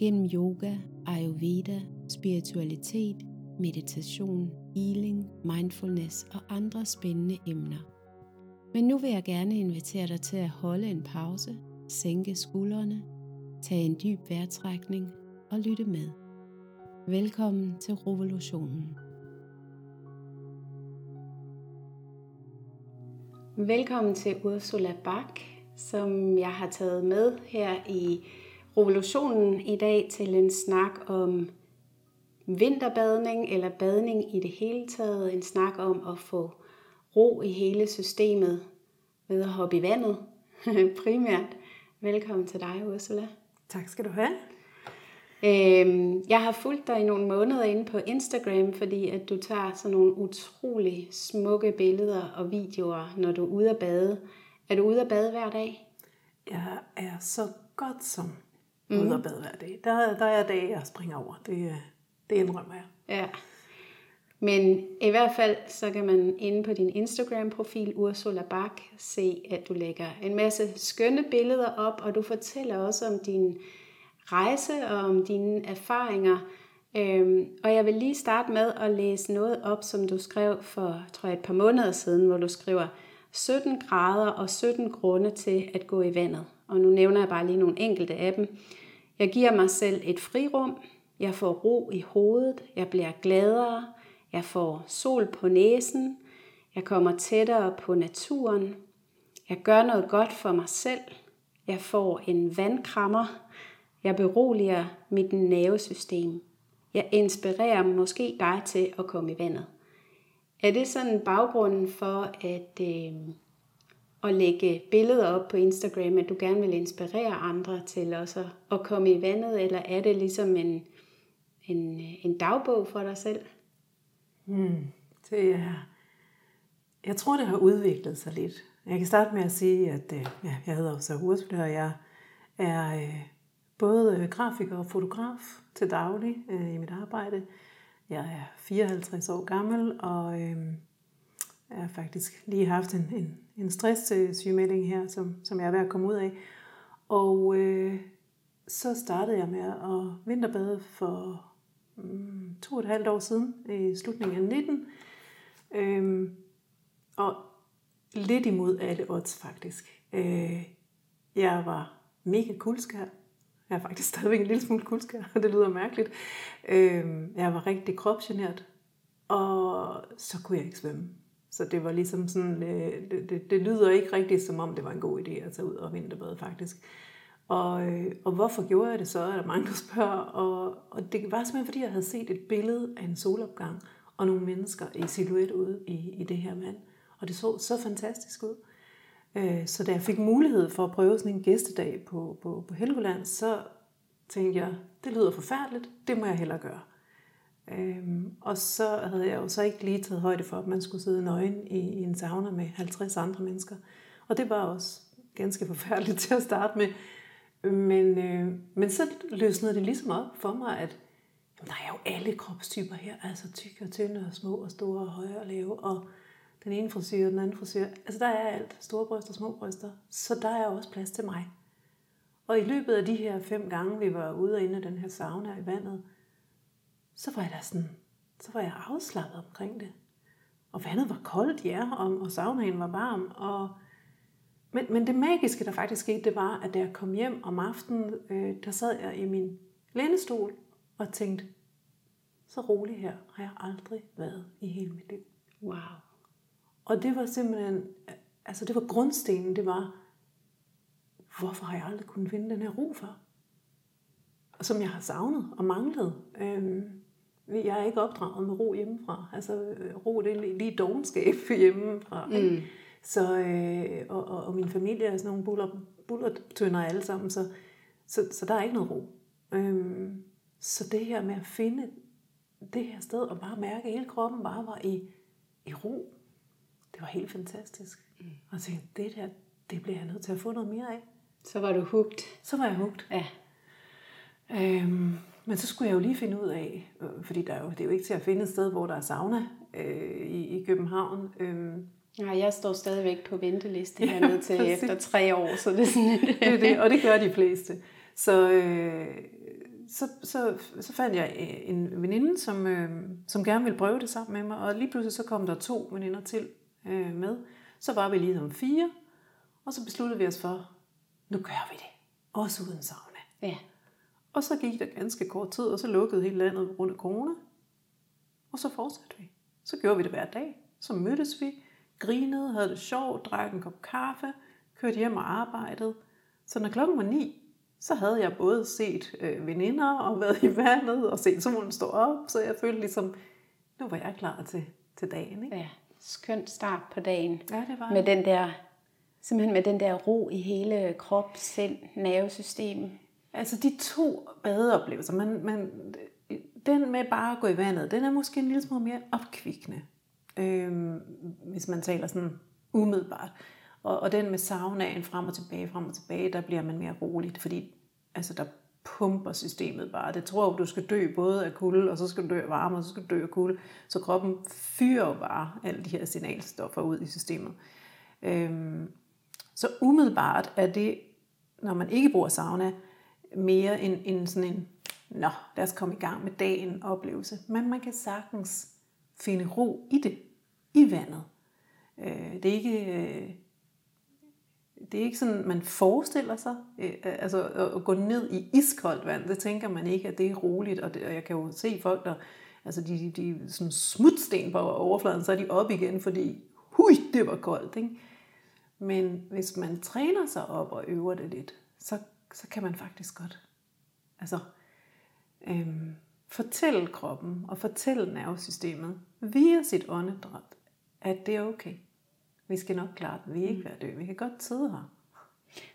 gennem yoga, ayurveda, spiritualitet, meditation, healing, mindfulness og andre spændende emner. Men nu vil jeg gerne invitere dig til at holde en pause, sænke skuldrene, tage en dyb vejrtrækning og lytte med. Velkommen til revolutionen. Velkommen til Ursula Bak, som jeg har taget med her i revolutionen i dag til en snak om vinterbadning eller badning i det hele taget. En snak om at få ro i hele systemet ved at hoppe i vandet primært. Velkommen til dig, Ursula. Tak skal du have. Øhm, jeg har fulgt dig i nogle måneder inde på Instagram, fordi at du tager sådan nogle utrolig smukke billeder og videoer, når du er ude at bade. Er du ude at bade hver dag? Jeg er så godt som mm. ude at bade hver dag. Der, der er dage, jeg springer over. Det, det indrømmer jeg. Ja. Men i hvert fald, så kan man inde på din Instagram-profil, Ursula Bak, se, at du lægger en masse skønne billeder op, og du fortæller også om din rejse og om dine erfaringer. Øhm, og jeg vil lige starte med at læse noget op, som du skrev for, tror jeg, et par måneder siden, hvor du skriver 17 grader og 17 grunde til at gå i vandet. Og nu nævner jeg bare lige nogle enkelte af dem. Jeg giver mig selv et frirum. Jeg får ro i hovedet. Jeg bliver gladere. Jeg får sol på næsen. Jeg kommer tættere på naturen. Jeg gør noget godt for mig selv. Jeg får en vandkrammer. Jeg beroliger mit nervesystem. Jeg inspirerer måske dig til at komme i vandet. Er det sådan baggrunden for at, øh, at lægge billeder op på Instagram, at du gerne vil inspirere andre til også at komme i vandet, eller er det ligesom en, en, en dagbog for dig selv? Mm, det er, jeg tror, det har udviklet sig lidt. Jeg kan starte med at sige, at øh, ja, jeg hedder så Ursula, og jeg er øh, både grafiker og fotograf til daglig øh, i mit arbejde. Jeg er 54 år gammel, og øh, jeg har faktisk lige haft en, en, en stresssygemelding øh, her, som, som jeg er ved at komme ud af. Og øh, så startede jeg med at vinterbade for mm, to og et halvt år siden, i slutningen af 19. Øhm, og lidt imod alle odds faktisk. Øh, jeg var mega kuldskær. Jeg er faktisk stadigvæk en lille smule kuldskær, og det lyder mærkeligt. Øh, jeg var rigtig kropsgenert, og så kunne jeg ikke svømme. Så det var ligesom sådan, øh, det, det, det lyder ikke rigtigt, som om det var en god idé at tage ud og vinterbade faktisk. Og, øh, og hvorfor gjorde jeg det så, er der mange, der spørger. Og, og det var simpelthen, fordi jeg havde set et billede af en solopgang, og nogle mennesker i silhuet ude i, i det her vand. Og det så så fantastisk ud. Øh, så da jeg fik mulighed for at prøve sådan en gæstedag på, på, på Helgoland, så tænkte jeg, det lyder forfærdeligt, det må jeg hellere gøre. Øhm, og så havde jeg jo så ikke lige taget højde for, at man skulle sidde nøgen i, i en sauna med 50 andre mennesker. Og det var også ganske forfærdeligt til at starte med. Men, øh, men så løsnede det ligesom op for mig, at jamen, der er jo alle kropstyper her. Altså tykke og tynde og små og store og høje og lave. Og den ene frisyr og den anden frisyr. Altså der er alt. Store bryster og små bryster. Så der er også plads til mig. Og i løbet af de her fem gange, vi var ude og inde i den her sauna i vandet, så var jeg da sådan, så var jeg afslappet omkring det. Og vandet var koldt, ja, og, og saunaen var varm. Og, men, men det magiske, der faktisk skete, det var, at da jeg kom hjem om aftenen, øh, der sad jeg i min lænestol og tænkte, så rolig her har jeg aldrig været i hele mit liv. Wow. Og det var simpelthen, altså det var grundstenen, det var, hvorfor har jeg aldrig kunnet finde den her ro for? Som jeg har savnet og manglet. Øhm, jeg er ikke opdraget med ro hjemmefra. Altså ro, det er lige dogenskab hjemmefra. Mm. Så, øh, og, og, og min familie er sådan nogle buller, bullertønder alle sammen, så, så, så der er ikke noget ro. Øhm, Så det her med at finde det her sted og bare mærke, at hele kroppen bare var i, i ro, det var helt fantastisk. Mm. Og tænkte, det der, det bliver jeg nødt til at få noget mere af. Så var du hugt. Så var jeg hugt. Ja. Øhm, men så skulle jeg jo lige finde ud af, øh, fordi der er jo, det er jo ikke til at finde et sted, hvor der er sauna øh, i, i København. Øhm, Nej, jeg står stadigvæk på venteliste hernede til ja, efter tre år, så det er sådan lidt... det er det, og det gør de fleste. Så, øh, så, så, så fandt jeg øh, en veninde, som, øh, som gerne ville prøve det sammen med mig, og lige pludselig så kom der to veninder til øh, med. Så var vi lige som fire, og så besluttede vi os for, nu gør vi det. Også uden sauna. Ja. Og så gik der ganske kort tid, og så lukkede hele landet på grund af corona. Og så fortsatte vi. Så gjorde vi det hver dag. Så mødtes vi, grinede, havde det sjovt, drak en kop kaffe, kørte hjem og arbejdede. Så når klokken var ni, så havde jeg både set øh, veninder og været i vandet og set solen stå op, så jeg følte ligesom, nu var jeg klar til, til dagen. Ikke? Ja, skønt start på dagen. Ja, det var Med den der, simpelthen med den der ro i hele krop, sind, nervesystem. Altså de to badeoplevelser, man, man, øh, den med bare at gå i vandet, den er måske en lille smule mere opkvikkende, øhm, hvis man taler sådan umiddelbart. Og, og den med saunaen frem og tilbage, frem og tilbage, der bliver man mere roligt, fordi altså, der pumper systemet bare. Det tror du skal dø både af kulde, og så skal du dø af varme, og så skal du dø af kulde. Så kroppen fyrer bare alle de her signalstoffer ud i systemet. Øhm, så umiddelbart er det, når man ikke bruger sauna, mere end, end sådan en, nå, lad os komme i gang med dagen oplevelse. Men man kan sagtens finde ro i det, i vandet. Øh, det er ikke... Øh, det er ikke sådan, man forestiller sig, øh, altså at gå ned i iskoldt vand, det tænker man ikke, at det er roligt, og, det, og jeg kan jo se folk, der, altså de, de sådan smutsten på overfladen, så er de op igen, fordi, hui, det var koldt, ikke? Men hvis man træner sig op og øver det lidt, så, så kan man faktisk godt, altså, øhm, fortælle kroppen og fortælle nervesystemet via sit åndedræt, at det er okay. Vi skal nok klare det. Vi er ikke ved at dø. Vi kan godt sidde her.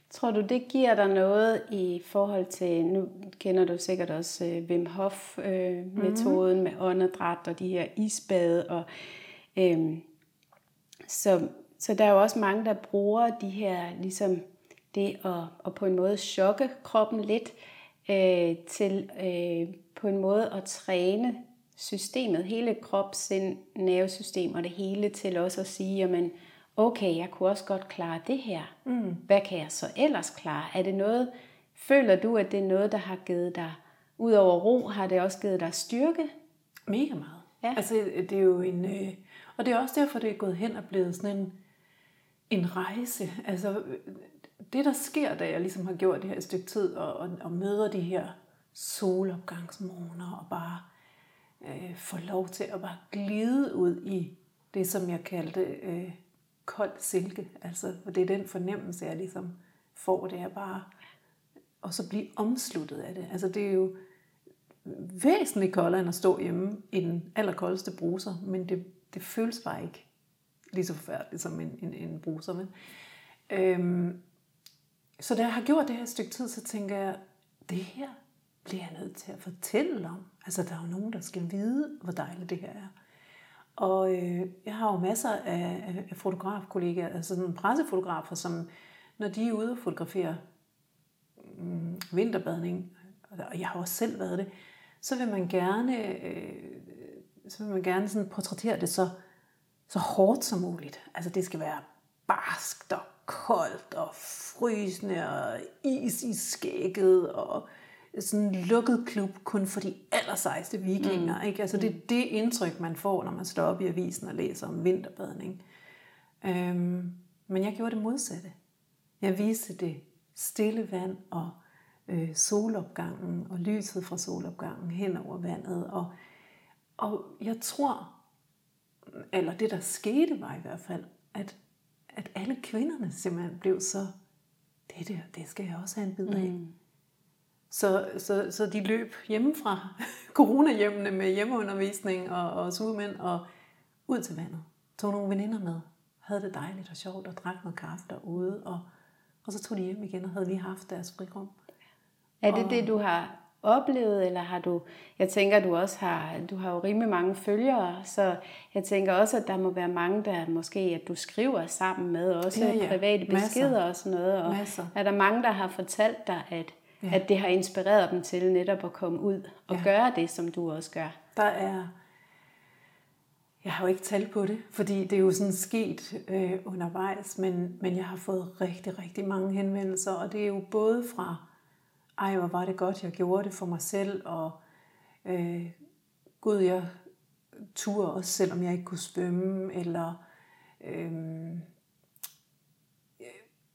Tror du, det giver dig noget i forhold til, nu kender du sikkert også øh, Wim Hof-metoden øh, mm-hmm. med åndedræt og de her isbade. Og, øh, så, så der er jo også mange, der bruger de her, ligesom det at, at på en måde chokke kroppen lidt, øh, til øh, på en måde at træne systemet, hele krop, sind, nervesystem og det hele til også at sige, jamen, okay, jeg kunne også godt klare det her. Mm. Hvad kan jeg så ellers klare? Er det noget, føler du, at det er noget, der har givet dig, ud over ro, har det også givet dig styrke? Mega meget. Ja. Altså, det er jo en... Øh, og det er også derfor, det er gået hen og blevet sådan en, en rejse. Altså, det der sker, da jeg ligesom har gjort det her et stykke tid, og, og, og møder de her solopgangsmorgener, og bare øh, får lov til at bare glide ud i det, som jeg kaldte øh, kold silke. Altså, det er den fornemmelse, jeg ligesom får, det er bare, og så blive omsluttet af det. Altså, det er jo væsentligt koldere end at stå hjemme i den allerkoldeste bruser, men det, det føles bare ikke lige så forfærdeligt som en, en, en bruser. Men, øhm, så da jeg har gjort det her stykke tid, så tænker jeg, det her bliver jeg nødt til at fortælle om. Altså, der er jo nogen, der skal vide, hvor dejligt det her er. Og øh, jeg har jo masser af, af fotografkollegaer, altså sådan pressefotografer, som når de er ude og fotografere mm, vinterbadning, og jeg har også selv været det, så vil man gerne, øh, så vil man gerne sådan portrættere det så, så hårdt som muligt. Altså det skal være barskt og koldt og frysende og is i skægget og sådan en lukket klub kun for de allersejste vikinger. Mm. Ikke? Altså det er det indtryk, man får, når man står op i avisen og læser om vinterbadning. Øhm, men jeg gjorde det modsatte. Jeg viste det stille vand og øh, solopgangen og lyset fra solopgangen hen over vandet. Og, og jeg tror, eller det der skete var i hvert fald, at, at alle kvinderne simpelthen blev så, det der, det skal jeg også have en bid af. Mm. Så, så, så de løb hjemmefra, coronahjemmene med hjemmeundervisning og, og sugemænd, og ud til vandet. Tog nogle veninder med, havde det dejligt og sjovt, og drak noget kaffe derude, og, og så tog de hjem igen og havde lige haft deres frirum. Er det og, det, du har oplevet, eller har du, jeg tænker, du også har, du har jo rimelig mange følgere, så jeg tænker også, at der må være mange, der måske, at du skriver sammen med, også ja, ja. private beskeder Masser. og sådan noget, og Masser. er der mange, der har fortalt dig, at, ja. at det har inspireret dem til netop at komme ud og ja. gøre det, som du også gør? Der er, jeg har jo ikke talt på det, fordi det er jo sådan sket øh, undervejs, men, men jeg har fået rigtig, rigtig mange henvendelser, og det er jo både fra, ej, hvor var det godt, jeg gjorde det for mig selv, og øh, gud, jeg turde også, selvom jeg ikke kunne svømme, eller øhm, øh,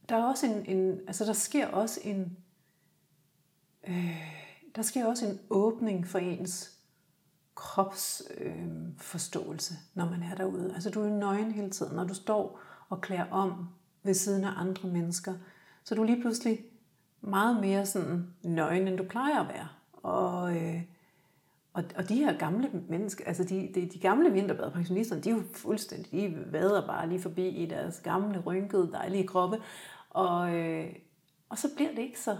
der er også en, en, altså der sker også en, øh, der sker også en åbning for ens kropsforståelse, øhm, øh, når man er derude. Altså du er nøgen hele tiden, når du står og klæder om ved siden af andre mennesker. Så du lige pludselig meget mere sådan nøgen, end du plejer at være. Og, øh, og, og de her gamle mennesker, altså de, de, de gamle vinterbadepensionisterne, de er jo fuldstændig, de vader bare lige forbi i deres gamle, rynkede, dejlige kroppe. Og, øh, og så bliver det ikke så,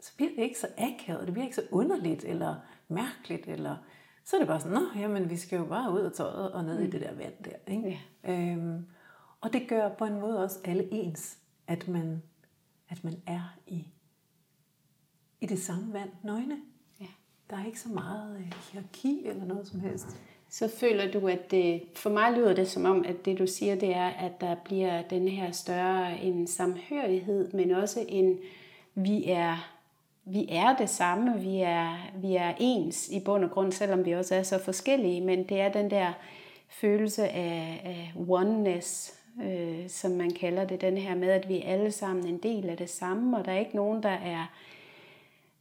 så bliver det ikke så akavet, det bliver ikke så underligt, eller mærkeligt, eller så er det bare sådan, nå, jamen vi skal jo bare ud af tøjet og ned mm. i det der vand der. Ikke? Ja. Øhm, og det gør på en måde også alle ens, at man, at man er i, i det samme vand nøgne. Ja. Der er ikke så meget øh, hierarki eller noget som helst. Så føler du, at det, for mig lyder det som om, at det du siger, det er, at der bliver den her større en samhørighed, men også en, vi er vi er det samme, vi er, vi er ens i bund og grund, selvom vi også er så forskellige, men det er den der følelse af, af oneness, øh, som man kalder det, den her med, at vi er alle sammen en del af det samme, og der er ikke nogen, der er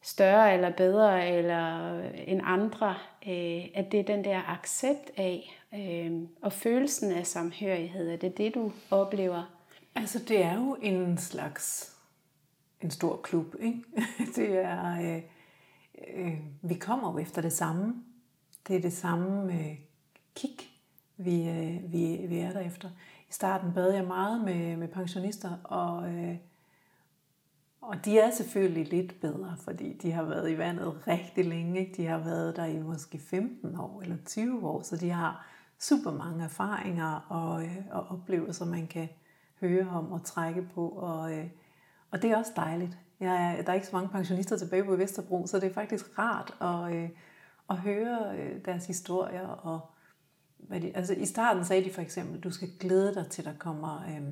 større eller bedre eller øh, end andre, øh, at det er den der accept af, øh, og følelsen af samhørighed, er det det, du oplever? Altså det er jo en slags en stor klub. Ikke? Det er, øh, øh, vi kommer jo efter det samme. Det er det samme øh, kig, vi, øh, vi, vi er der efter. I starten bad jeg meget med, med pensionister, og, øh, og de er selvfølgelig lidt bedre, fordi de har været i vandet rigtig længe. Ikke? De har været der i måske 15 år eller 20 år, så de har super mange erfaringer og, øh, og oplevelser, man kan høre om og trække på. Og, øh, og det er også dejligt. Jeg er, der er ikke så mange pensionister tilbage på Vesterbro, så det er faktisk rart at, øh, at høre øh, deres historier. Og hvad de, altså I starten sagde de for eksempel, du skal glæde dig til, der kommer øh,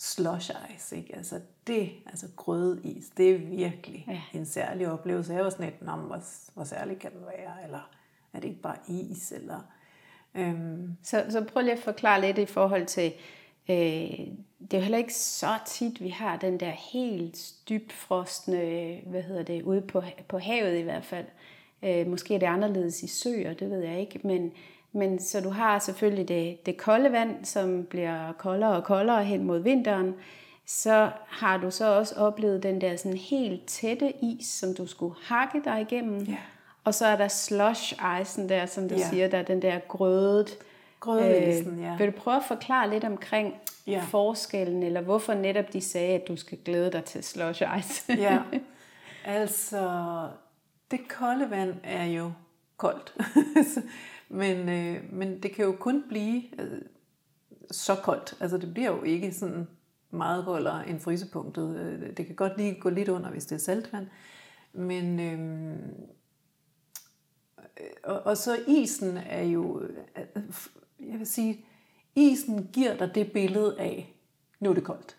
slush ice. Ikke? Altså det, altså grødeis, det er virkelig ja. en særlig oplevelse. Jeg var sådan lidt, hvor, hvor særlig kan den være? Eller er det ikke bare is? Eller, øhm. så, så prøv lige at forklare lidt i forhold til Øh, det er jo heller ikke så tit, vi har den der helt dybfrostende, hvad hedder det, ude på, på havet i hvert fald. Øh, måske er det anderledes i søer, det ved jeg ikke, men, men så du har selvfølgelig det, det kolde vand, som bliver koldere og koldere hen mod vinteren. Så har du så også oplevet den der sådan helt tætte is, som du skulle hakke dig igennem. Ja. Og så er der slush icen der, som du ja. siger, der er den der grødet Grødvæsen, øh, ja. Vil du prøve at forklare lidt omkring ja. forskellen, eller hvorfor netop de sagde, at du skal glæde dig til slush ice? ja, altså det kolde vand er jo koldt, men, øh, men det kan jo kun blive øh, så koldt. Altså det bliver jo ikke sådan meget koldere end frysepunktet. Øh, det kan godt lige gå lidt under, hvis det er saltvand. Men øh, og, og så isen er jo øh, jeg vil sige, isen giver dig det billede af, nu er det koldt.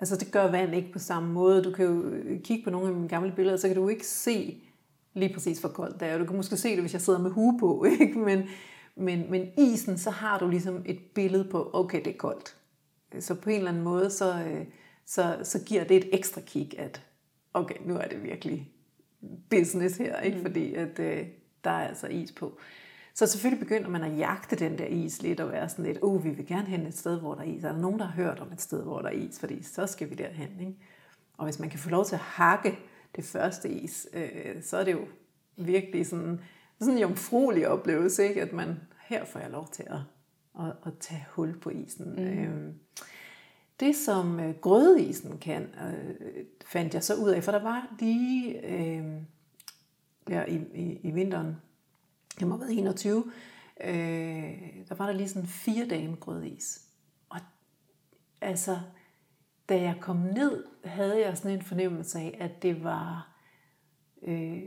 Altså det gør vand ikke på samme måde. Du kan jo øh, kigge på nogle af mine gamle billeder, så kan du ikke se lige præcis hvor koldt det er. Du kan måske se det, hvis jeg sidder med hue på, ikke? Men, men, men isen, så har du ligesom et billede på, okay, det er koldt. Så på en eller anden måde, så, øh, så, så giver det et ekstra kig, at okay, nu er det virkelig business her, ikke? Mm. fordi at, øh, der er altså is på. Så selvfølgelig begynder man at jagte den der is lidt og være sådan lidt, oh, vi vil gerne hen et sted, hvor der er is. Er der nogen, der har hørt om et sted, hvor der er is? Fordi så skal vi derhen. Ikke? Og hvis man kan få lov til at hakke det første is, øh, så er det jo virkelig sådan, sådan en jomfruelig oplevelse, ikke? at man her får jeg lov til at, at, at tage hul på isen. Mm. Øh, det som øh, grødeisen kan, øh, fandt jeg så ud af, for der var lige... Øh, ja, i, i, i vinteren, jeg må have været 21, øh, der var der lige sådan fire dage med grødis. Og altså, da jeg kom ned, havde jeg sådan en fornemmelse af, at det var, øh,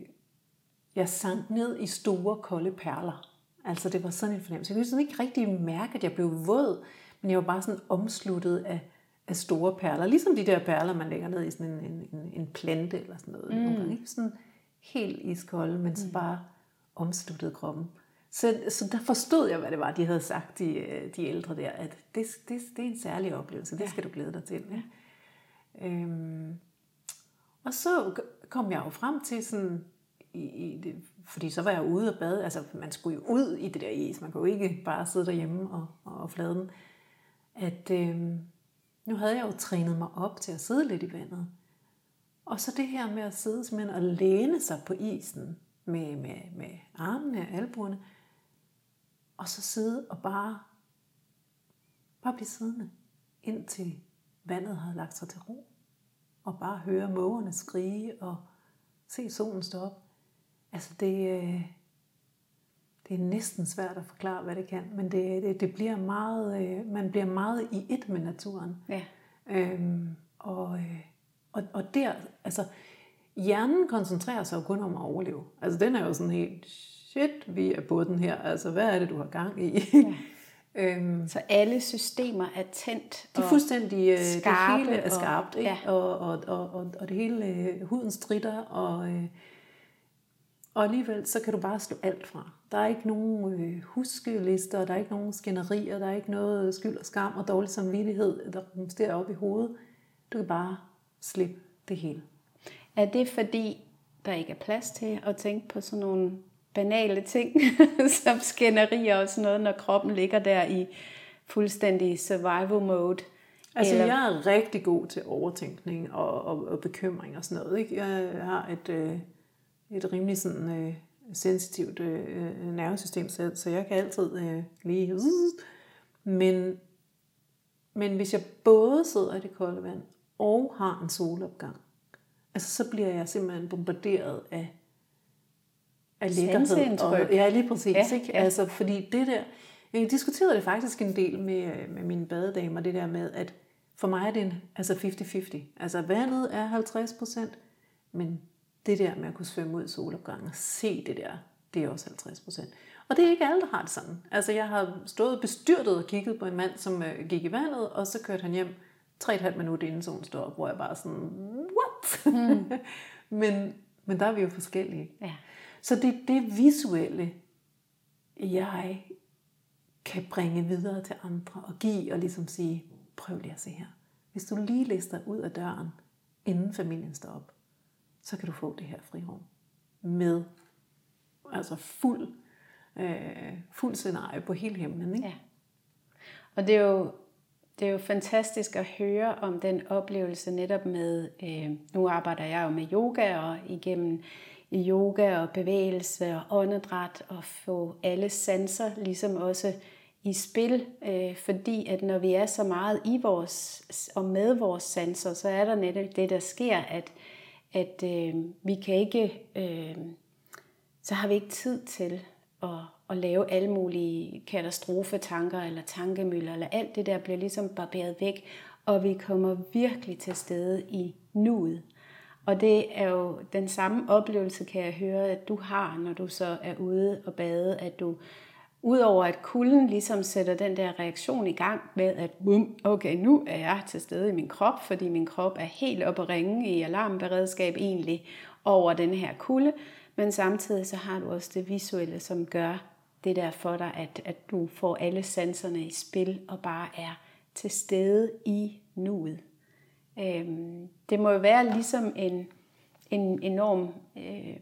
jeg sank ned i store, kolde perler. Altså det var sådan en fornemmelse. Jeg kunne sådan ikke rigtig mærke, at jeg blev våd, men jeg var bare sådan omsluttet af, af store perler. Ligesom de der perler, man lægger ned i sådan en, en, en, en plante eller sådan noget. Mm. Gange, ikke? Sådan helt iskolde, men så mm. bare omsluttet kroppen. Så, så der forstod jeg, hvad det var, de havde sagt, de, de ældre der, at det, det, det er en særlig oplevelse, det skal du glæde dig til. Ja. Øhm, og så kom jeg jo frem til sådan, i, i det, fordi så var jeg ude og bade, altså man skulle jo ud i det der is, man kunne jo ikke bare sidde derhjemme og, og flade den, at øhm, nu havde jeg jo trænet mig op til at sidde lidt i vandet. Og så det her med at sidde simpelthen og læne sig på isen med, med, med armene og albuerne, og så sidde og bare, bare blive siddende, indtil vandet havde lagt sig til ro. Og bare høre mågerne skrige og se solen stå op. Altså det, øh, det er næsten svært at forklare, hvad det kan, men det, det, det bliver meget, øh, man bliver meget i et med naturen. Ja. Øhm, og, øh, og, og der, altså, hjernen koncentrerer sig jo kun om at overleve. Altså den er jo sådan helt, shit, vi er på den her, altså hvad er det, du har gang i? Ja. øhm, så alle systemer er tændt De er fuldstændig, skarpe, det hele er skarpt, og, ja. og, og, og, og, og det hele, øh, huden stritter, og, øh, og alligevel så kan du bare slå alt fra. Der er ikke nogen øh, huskelister, der er ikke nogen skænderier, der er ikke noget skyld og skam og dårlig samvittighed, der rumsterer op i hovedet. Du kan bare slippe det hele. Er det fordi, der ikke er plads til at tænke på sådan nogle banale ting, som skænderier og sådan noget, når kroppen ligger der i fuldstændig survival mode? Altså, Eller... jeg er rigtig god til overtænkning og, og, og bekymring og sådan noget. Ikke? Jeg har et, øh, et rimelig sådan, øh, sensitivt øh, nervesystem, så, så jeg kan altid øh, lige... Men, men hvis jeg både sidder i det kolde vand og har en solopgang, altså så bliver jeg simpelthen bombarderet af, af lækkerhed. Og, ja, lige præcis. Ja, ikke? Ja. Altså, fordi det der, jeg diskuterede det faktisk en del med, med mine badedamer, det der med, at for mig er det en, altså 50-50. Altså vandet er 50 procent, men det der med at kunne svømme ud i solopgangen og se det der, det er også 50 procent. Og det er ikke alle, der har det sådan. Altså jeg har stået bestyrtet og kigget på en mand, som øh, gik i vandet, og så kørte han hjem 3,5 minutter inden solen står op, hvor jeg bare sådan, what? Mm. men, men der er vi jo forskellige. Ja. Så det er det visuelle, jeg kan bringe videre til andre og give og ligesom sige, prøv lige at se her. Hvis du lige lister ud af døren, inden familien står op, så kan du få det her frirum med altså fuld, øh, fuld scenarie på hele himlen. Ikke? Ja. Og det er jo det er jo fantastisk at høre om den oplevelse netop med, øh, nu arbejder jeg jo med yoga og igennem i yoga og bevægelse og åndedræt og få alle sanser ligesom også i spil, øh, fordi at når vi er så meget i vores og med vores sanser, så er der netop det, der sker, at, at øh, vi kan ikke, øh, så har vi ikke tid til at, at lave alle mulige katastrofetanker eller tankemøller, eller alt det der bliver ligesom barberet væk, og vi kommer virkelig til stede i nuet. Og det er jo den samme oplevelse, kan jeg høre, at du har, når du så er ude og bade, at du Udover at kulden ligesom sætter den der reaktion i gang med, at boom, okay, nu er jeg til stede i min krop, fordi min krop er helt oppe at ringe i alarmberedskab egentlig over den her kulde, men samtidig så har du også det visuelle, som gør det der for dig, at, at du får alle sanserne i spil og bare er til stede i nuet. Øhm, det må jo være ligesom en, en enorm øh,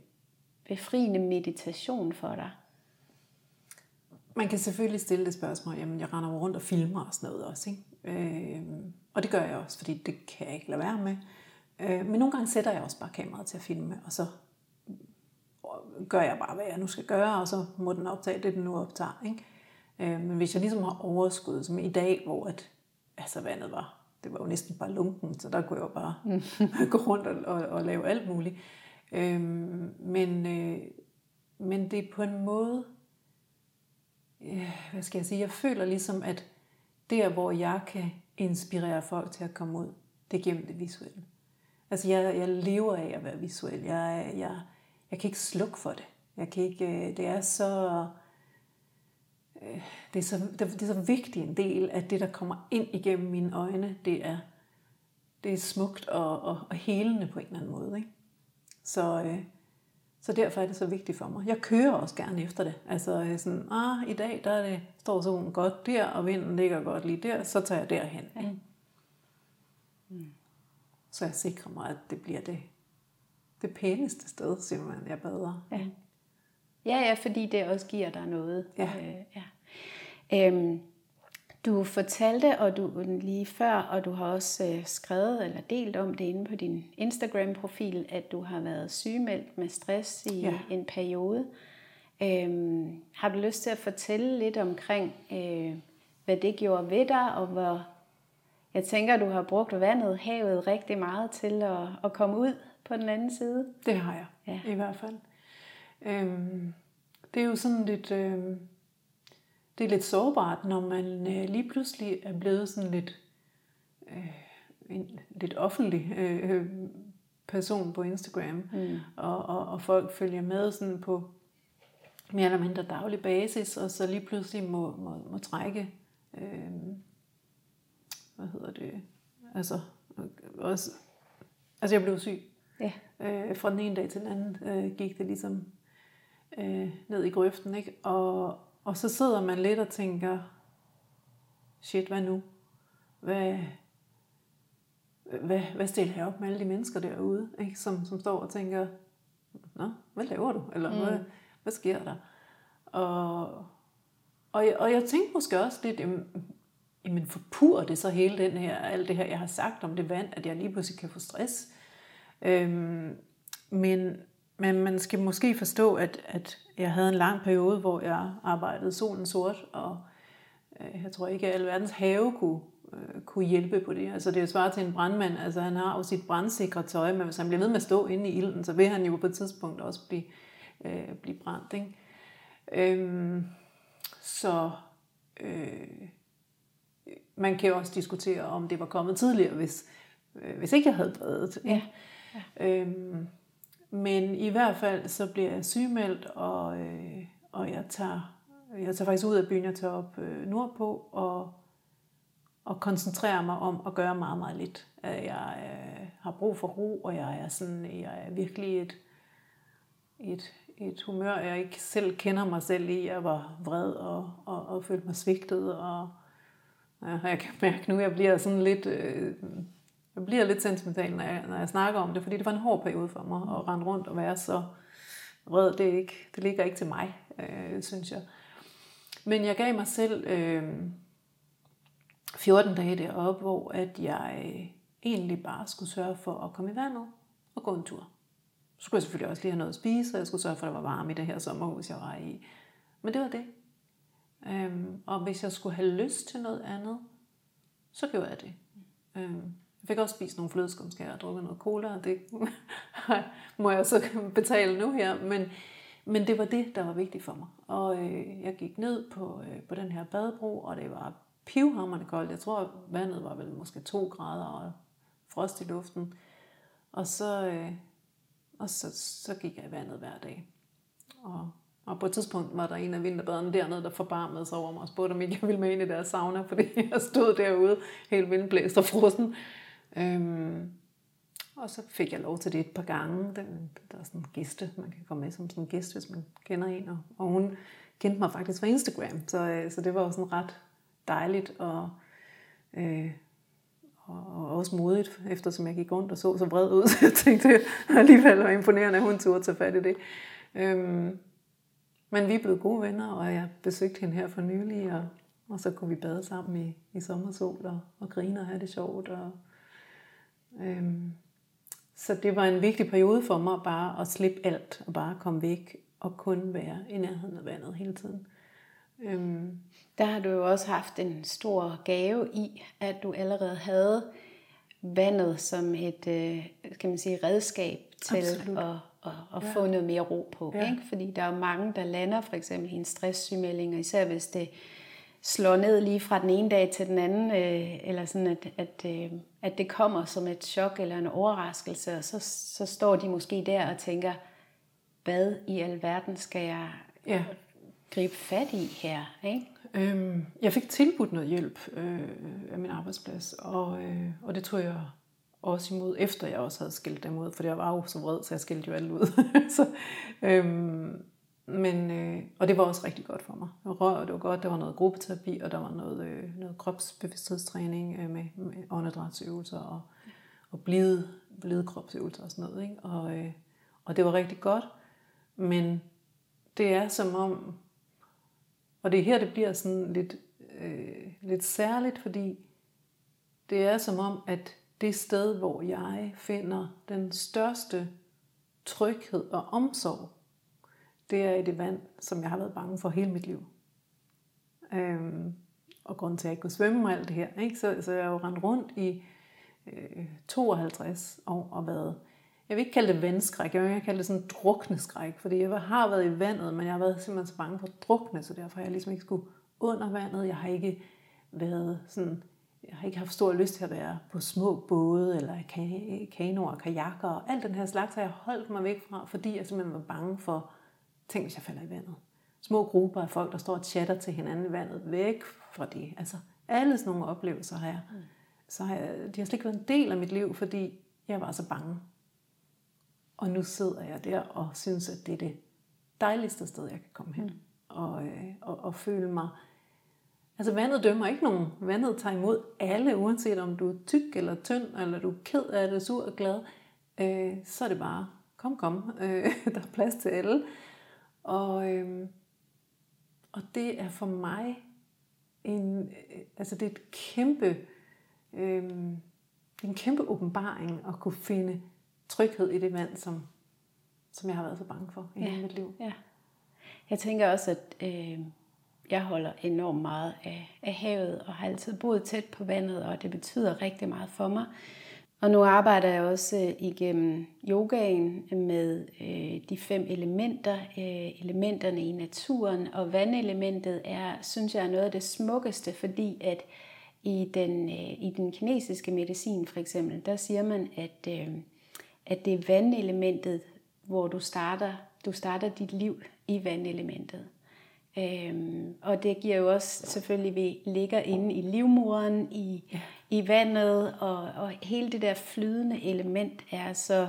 befriende meditation for dig. Man kan selvfølgelig stille det spørgsmål, jamen jeg render rundt og filmer og sådan noget også, ikke? Øh, og det gør jeg også, fordi det kan jeg ikke lade være med. Øh, men nogle gange sætter jeg også bare kameraet til at filme, og så gør jeg bare, hvad jeg nu skal gøre, og så må den optage det, den nu optager. Ikke? Øh, men hvis jeg ligesom har overskud, som i dag, hvor at, altså vandet var, det var jo næsten bare lunken, så der kunne jeg jo bare gå rundt og, og, og lave alt muligt. Øhm, men, øh, men det er på en måde, ja, hvad skal jeg sige, jeg føler ligesom, at der, hvor jeg kan inspirere folk til at komme ud, det er gennem det visuelle. Altså, jeg, jeg lever af at være visuel. Jeg, jeg, jeg kan ikke slukke for det. Jeg kan ikke, øh, det er så, øh, det er så, det er så vigtig en del af det, der kommer ind igennem mine øjne. Det er, det er smukt og, og, og helende på en eller anden måde. Ikke? Så, øh, så derfor er det så vigtigt for mig. Jeg kører også gerne efter det. Altså sådan, ah, i dag der er det, står solen godt der, og vinden ligger godt lige der, så tager jeg derhen. Ja. Mm. Så jeg sikrer mig, at det bliver det, det pæneste sted, simpelthen, jeg bader. Ja. Ja, ja, fordi det også giver dig noget. Ja. Øh, ja. Øhm, du fortalte, og du lige før, og du har også øh, skrevet eller delt om det inde på din Instagram-profil, at du har været sygemeldt med stress i ja. en periode. Øhm, har du lyst til at fortælle lidt omkring, øh, hvad det gjorde ved dig, og hvor jeg tænker, du har brugt vandet, havet rigtig meget til at, at komme ud på den anden side? Det har jeg, ja. i hvert fald. Øhm, det er jo sådan lidt... Øh det er lidt sårbart, når man øh, lige pludselig er blevet sådan lidt, øh, en lidt offentlig øh, person på Instagram, mm. og, og, og folk følger med sådan på mere eller mindre daglig basis, og så lige pludselig må, må, må trække, øh, hvad hedder det, altså, også, altså jeg blev syg. Ja. Øh, fra den ene dag til den anden øh, gik det ligesom øh, ned i grøften, ikke? Og, og så sidder man lidt og tænker, shit, hvad nu? Hvad, hvad, hvad stiller jeg op med alle de mennesker derude, ikke? Som, som står og tænker, Nå, hvad laver du? Eller mm. hvad, hvad sker der? Og, og, jeg, og jeg tænkte måske også lidt, jamen forpurer det så hele den her, alt det her, jeg har sagt om det vand, at jeg lige pludselig kan få stress. Øhm, men, men man skal måske forstå, at, at jeg havde en lang periode, hvor jeg arbejdede solen sort, og øh, jeg tror ikke, at alverdens have kunne, øh, kunne hjælpe på det. Altså det er jo svaret til en brandmand, altså han har jo sit brandsikre tøj, men hvis han bliver ved med at stå inde i ilden, så vil han jo på et tidspunkt også blive, øh, blive brændt. Ikke? Øhm, så øh, man kan jo også diskutere, om det var kommet tidligere, hvis, øh, hvis ikke jeg havde badet. Ja. ja. Øhm, men i hvert fald så bliver jeg sygemeldt, og, øh, og jeg, tager, jeg tager faktisk ud af byen, jeg tager op øh, nordpå, og, og koncentrerer mig om at gøre meget, meget lidt. Jeg øh, har brug for ro, og jeg er, sådan, jeg er virkelig et, et, et humør, jeg ikke selv kender mig selv i. Jeg var vred og, og, og følte mig svigtet, og og jeg kan mærke nu, at jeg bliver sådan lidt... Øh, jeg bliver lidt sentimental, når jeg, når jeg snakker om det, fordi det var en hård periode for mig at rende rundt og være så vred. Det, er ikke, det ligger ikke til mig, øh, synes jeg. Men jeg gav mig selv øh, 14 dage deroppe, hvor at jeg øh, egentlig bare skulle sørge for at komme i vandet og gå en tur. Så skulle jeg selvfølgelig også lige have noget at spise, og jeg skulle sørge for, at der var varme i det her sommerhus, jeg var i. Men det var det. Øhm, og hvis jeg skulle have lyst til noget andet, så gjorde jeg det. Øhm, jeg fik også spist nogle flødeskumskager og drukket noget cola, og det må jeg så betale nu her. Men, men det var det, der var vigtigt for mig. Og øh, jeg gik ned på, øh, på den her badebro, og det var pivhammerende koldt. Jeg tror, vandet var vel måske 2 grader og frost i luften. Og så, øh, og så, så gik jeg i vandet hver dag. Og, og på et tidspunkt var der en af vinterbaderne dernede, der forbarmede sig over mig og spurgte, om ikke jeg ville med ind i deres sauna, fordi jeg stod derude helt vindblæst og frossen. Øhm, og så fik jeg lov til det et par gange. Den, der er sådan en gæste, man kan komme med som sådan en gæst, hvis man kender en. Og, og hun kendte mig faktisk fra Instagram, så, øh, så det var jo sådan ret dejligt og, øh, og, og også modigt, eftersom jeg gik rundt og så så vred ud. Så jeg tænkte, det alligevel var imponerende, at hun turde tage fat i det. Øhm, men vi er blevet gode venner, og jeg besøgte hende her for nylig, og, og så kunne vi bade sammen i, i sommersol og, og grine og have det sjovt. Og, Øhm, så det var en vigtig periode for mig bare at slippe alt og bare komme væk og kun være i nærheden af vandet hele tiden. Øhm. Der har du jo også haft en stor gave i, at du allerede havde vandet som et øh, kan man sige, redskab til at, at, at ja. få noget mere ro på. Ja. Ikke? Fordi der er mange, der lander for eksempel i en stresssygemelding, og især hvis det slår ned lige fra den ene dag til den anden, øh, eller sådan at, at, øh, at det kommer som et chok eller en overraskelse, og så, så står de måske der og tænker, hvad i alverden skal jeg ja. gribe fat i her? Ikke? Øhm, jeg fik tilbudt noget hjælp øh, af min arbejdsplads, og, øh, og det tog jeg også imod, efter jeg også havde skilt dem ud, for jeg var jo så vred, så jeg skilte jo alle ud. så, øhm, men, øh, og det var også rigtig godt for mig. Rør, det var godt, der var noget gruppeterapi, og der var noget, øh, noget kropsbevidsthedstræning øh, med, med åndedrætsøvelser og, og blide, blide kropsøvelser og sådan noget. Ikke? Og, øh, og det var rigtig godt, men det er som om, og det er her, det bliver sådan lidt, øh, lidt særligt, fordi det er som om, at det sted, hvor jeg finder den største tryghed og omsorg, det er i det vand, som jeg har været bange for hele mit liv. Øhm, og grunden til, at jeg ikke kunne svømme og alt det her. Ikke? Så, så jeg har jo rendt rundt i øh, 52 år og været, jeg vil ikke kalde det vandskræk, jeg vil ikke kalde det sådan drukneskræk, fordi jeg har været i vandet, men jeg har været simpelthen så bange for at drukne, så derfor har jeg ligesom ikke skulle under vandet. Jeg har ikke været sådan, jeg har ikke haft stor lyst til at være på små både, eller kanoer, kajakker, og alt den her slags har jeg holdt mig væk fra, fordi jeg simpelthen var bange for, tænk hvis jeg falder i vandet. Små grupper af folk, der står og chatter til hinanden i vandet, væk fra det. Altså alle sådan nogle oplevelser har jeg. Mm. Så har jeg, de har slet ikke været en del af mit liv, fordi jeg var så bange. Og nu sidder jeg der og synes, at det er det dejligste sted, jeg kan komme hen. Mm. Og, øh, og, og føle mig... Altså vandet dømmer ikke nogen. Vandet tager imod alle, uanset om du er tyk eller tynd, eller du er ked af det, sur og glad. Øh, så er det bare, kom, kom. Øh, der er plads til alle. Og, øh, og det er for mig en, altså det er et kæmpe, øh, en kæmpe åbenbaring at kunne finde tryghed i det vand, som, som jeg har været så bange for i ja. hele mit liv. Ja. Jeg tænker også, at øh, jeg holder enormt meget af, af havet, og har altid boet tæt på vandet, og det betyder rigtig meget for mig. Og nu arbejder jeg også øh, igennem yogaen med øh, de fem elementer, øh, elementerne i naturen, og vandelementet er, synes jeg, er noget af det smukkeste, fordi at i den, i den kinesiske medicin for eksempel, der siger man, at at det er vandelementet, hvor du starter, du starter dit liv i vandelementet. Øhm, og det giver jo også selvfølgelig, vi ligger inde i livmoderen, i, ja i vandet, og, og hele det der flydende element er så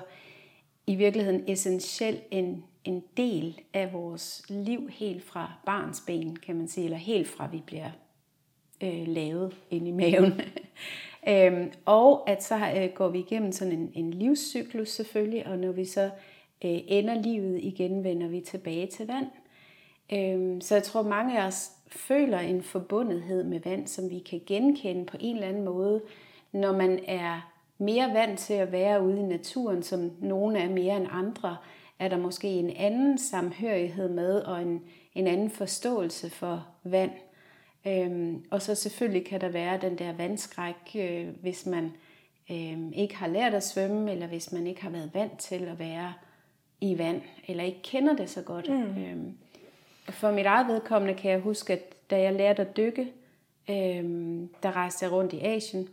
i virkeligheden essentielt en, en del af vores liv helt fra barns ben, kan man sige, eller helt fra vi bliver øh, lavet ind i maven. Øhm, og at så øh, går vi igennem sådan en, en livscyklus selvfølgelig, og når vi så øh, ender livet igen, vender vi tilbage til vand. Øhm, så jeg tror, mange af os føler en forbundethed med vand, som vi kan genkende på en eller anden måde, når man er mere vant til at være ude i naturen, som nogle er mere end andre, er der måske en anden samhørighed med og en, en anden forståelse for vand. Øhm, og så selvfølgelig kan der være den der vandskræk, øh, hvis man øh, ikke har lært at svømme, eller hvis man ikke har været vant til at være i vand, eller ikke kender det så godt. Mm. Øhm, for mit eget vedkommende kan jeg huske, at da jeg lærte at dykke, øh, der rejste jeg rundt i Asien,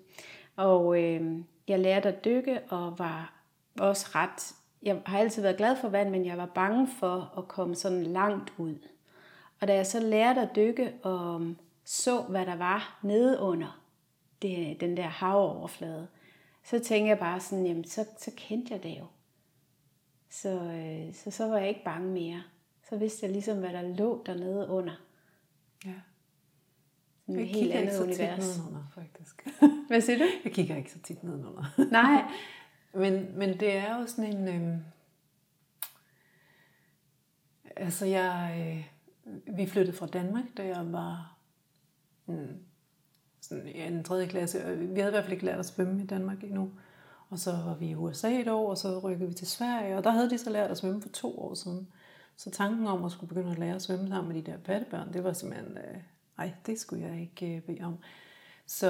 og øh, jeg lærte at dykke, og var også ret, jeg har altid været glad for vand, men jeg var bange for at komme sådan langt ud. Og da jeg så lærte at dykke, og øhm, så, hvad der var nede under det, den der havoverflade, så tænkte jeg bare sådan, jamen så, så kendte jeg det jo. Så, øh, så så var jeg ikke bange mere. Så vidste jeg ligesom, hvad der lå dernede under. Ja. Sådan jeg helt andet ikke så univers. tit nedenunder, faktisk. Hvad siger du? Jeg kigger ikke så tit nedenunder. Nej. men, men det er jo sådan en... Øh, altså jeg... Øh, vi flyttede fra Danmark, da jeg var mm, sådan, ja, en tredje klasse. Vi havde i hvert fald ikke lært at svømme i Danmark endnu. Og så var vi i USA et år, og så rykkede vi til Sverige, og der havde de så lært at svømme for to år siden. Så tanken om at skulle begynde at lære at svømme sammen med de der pattebørn, det var simpelthen, øh, ej, det skulle jeg ikke øh, bede om. Så,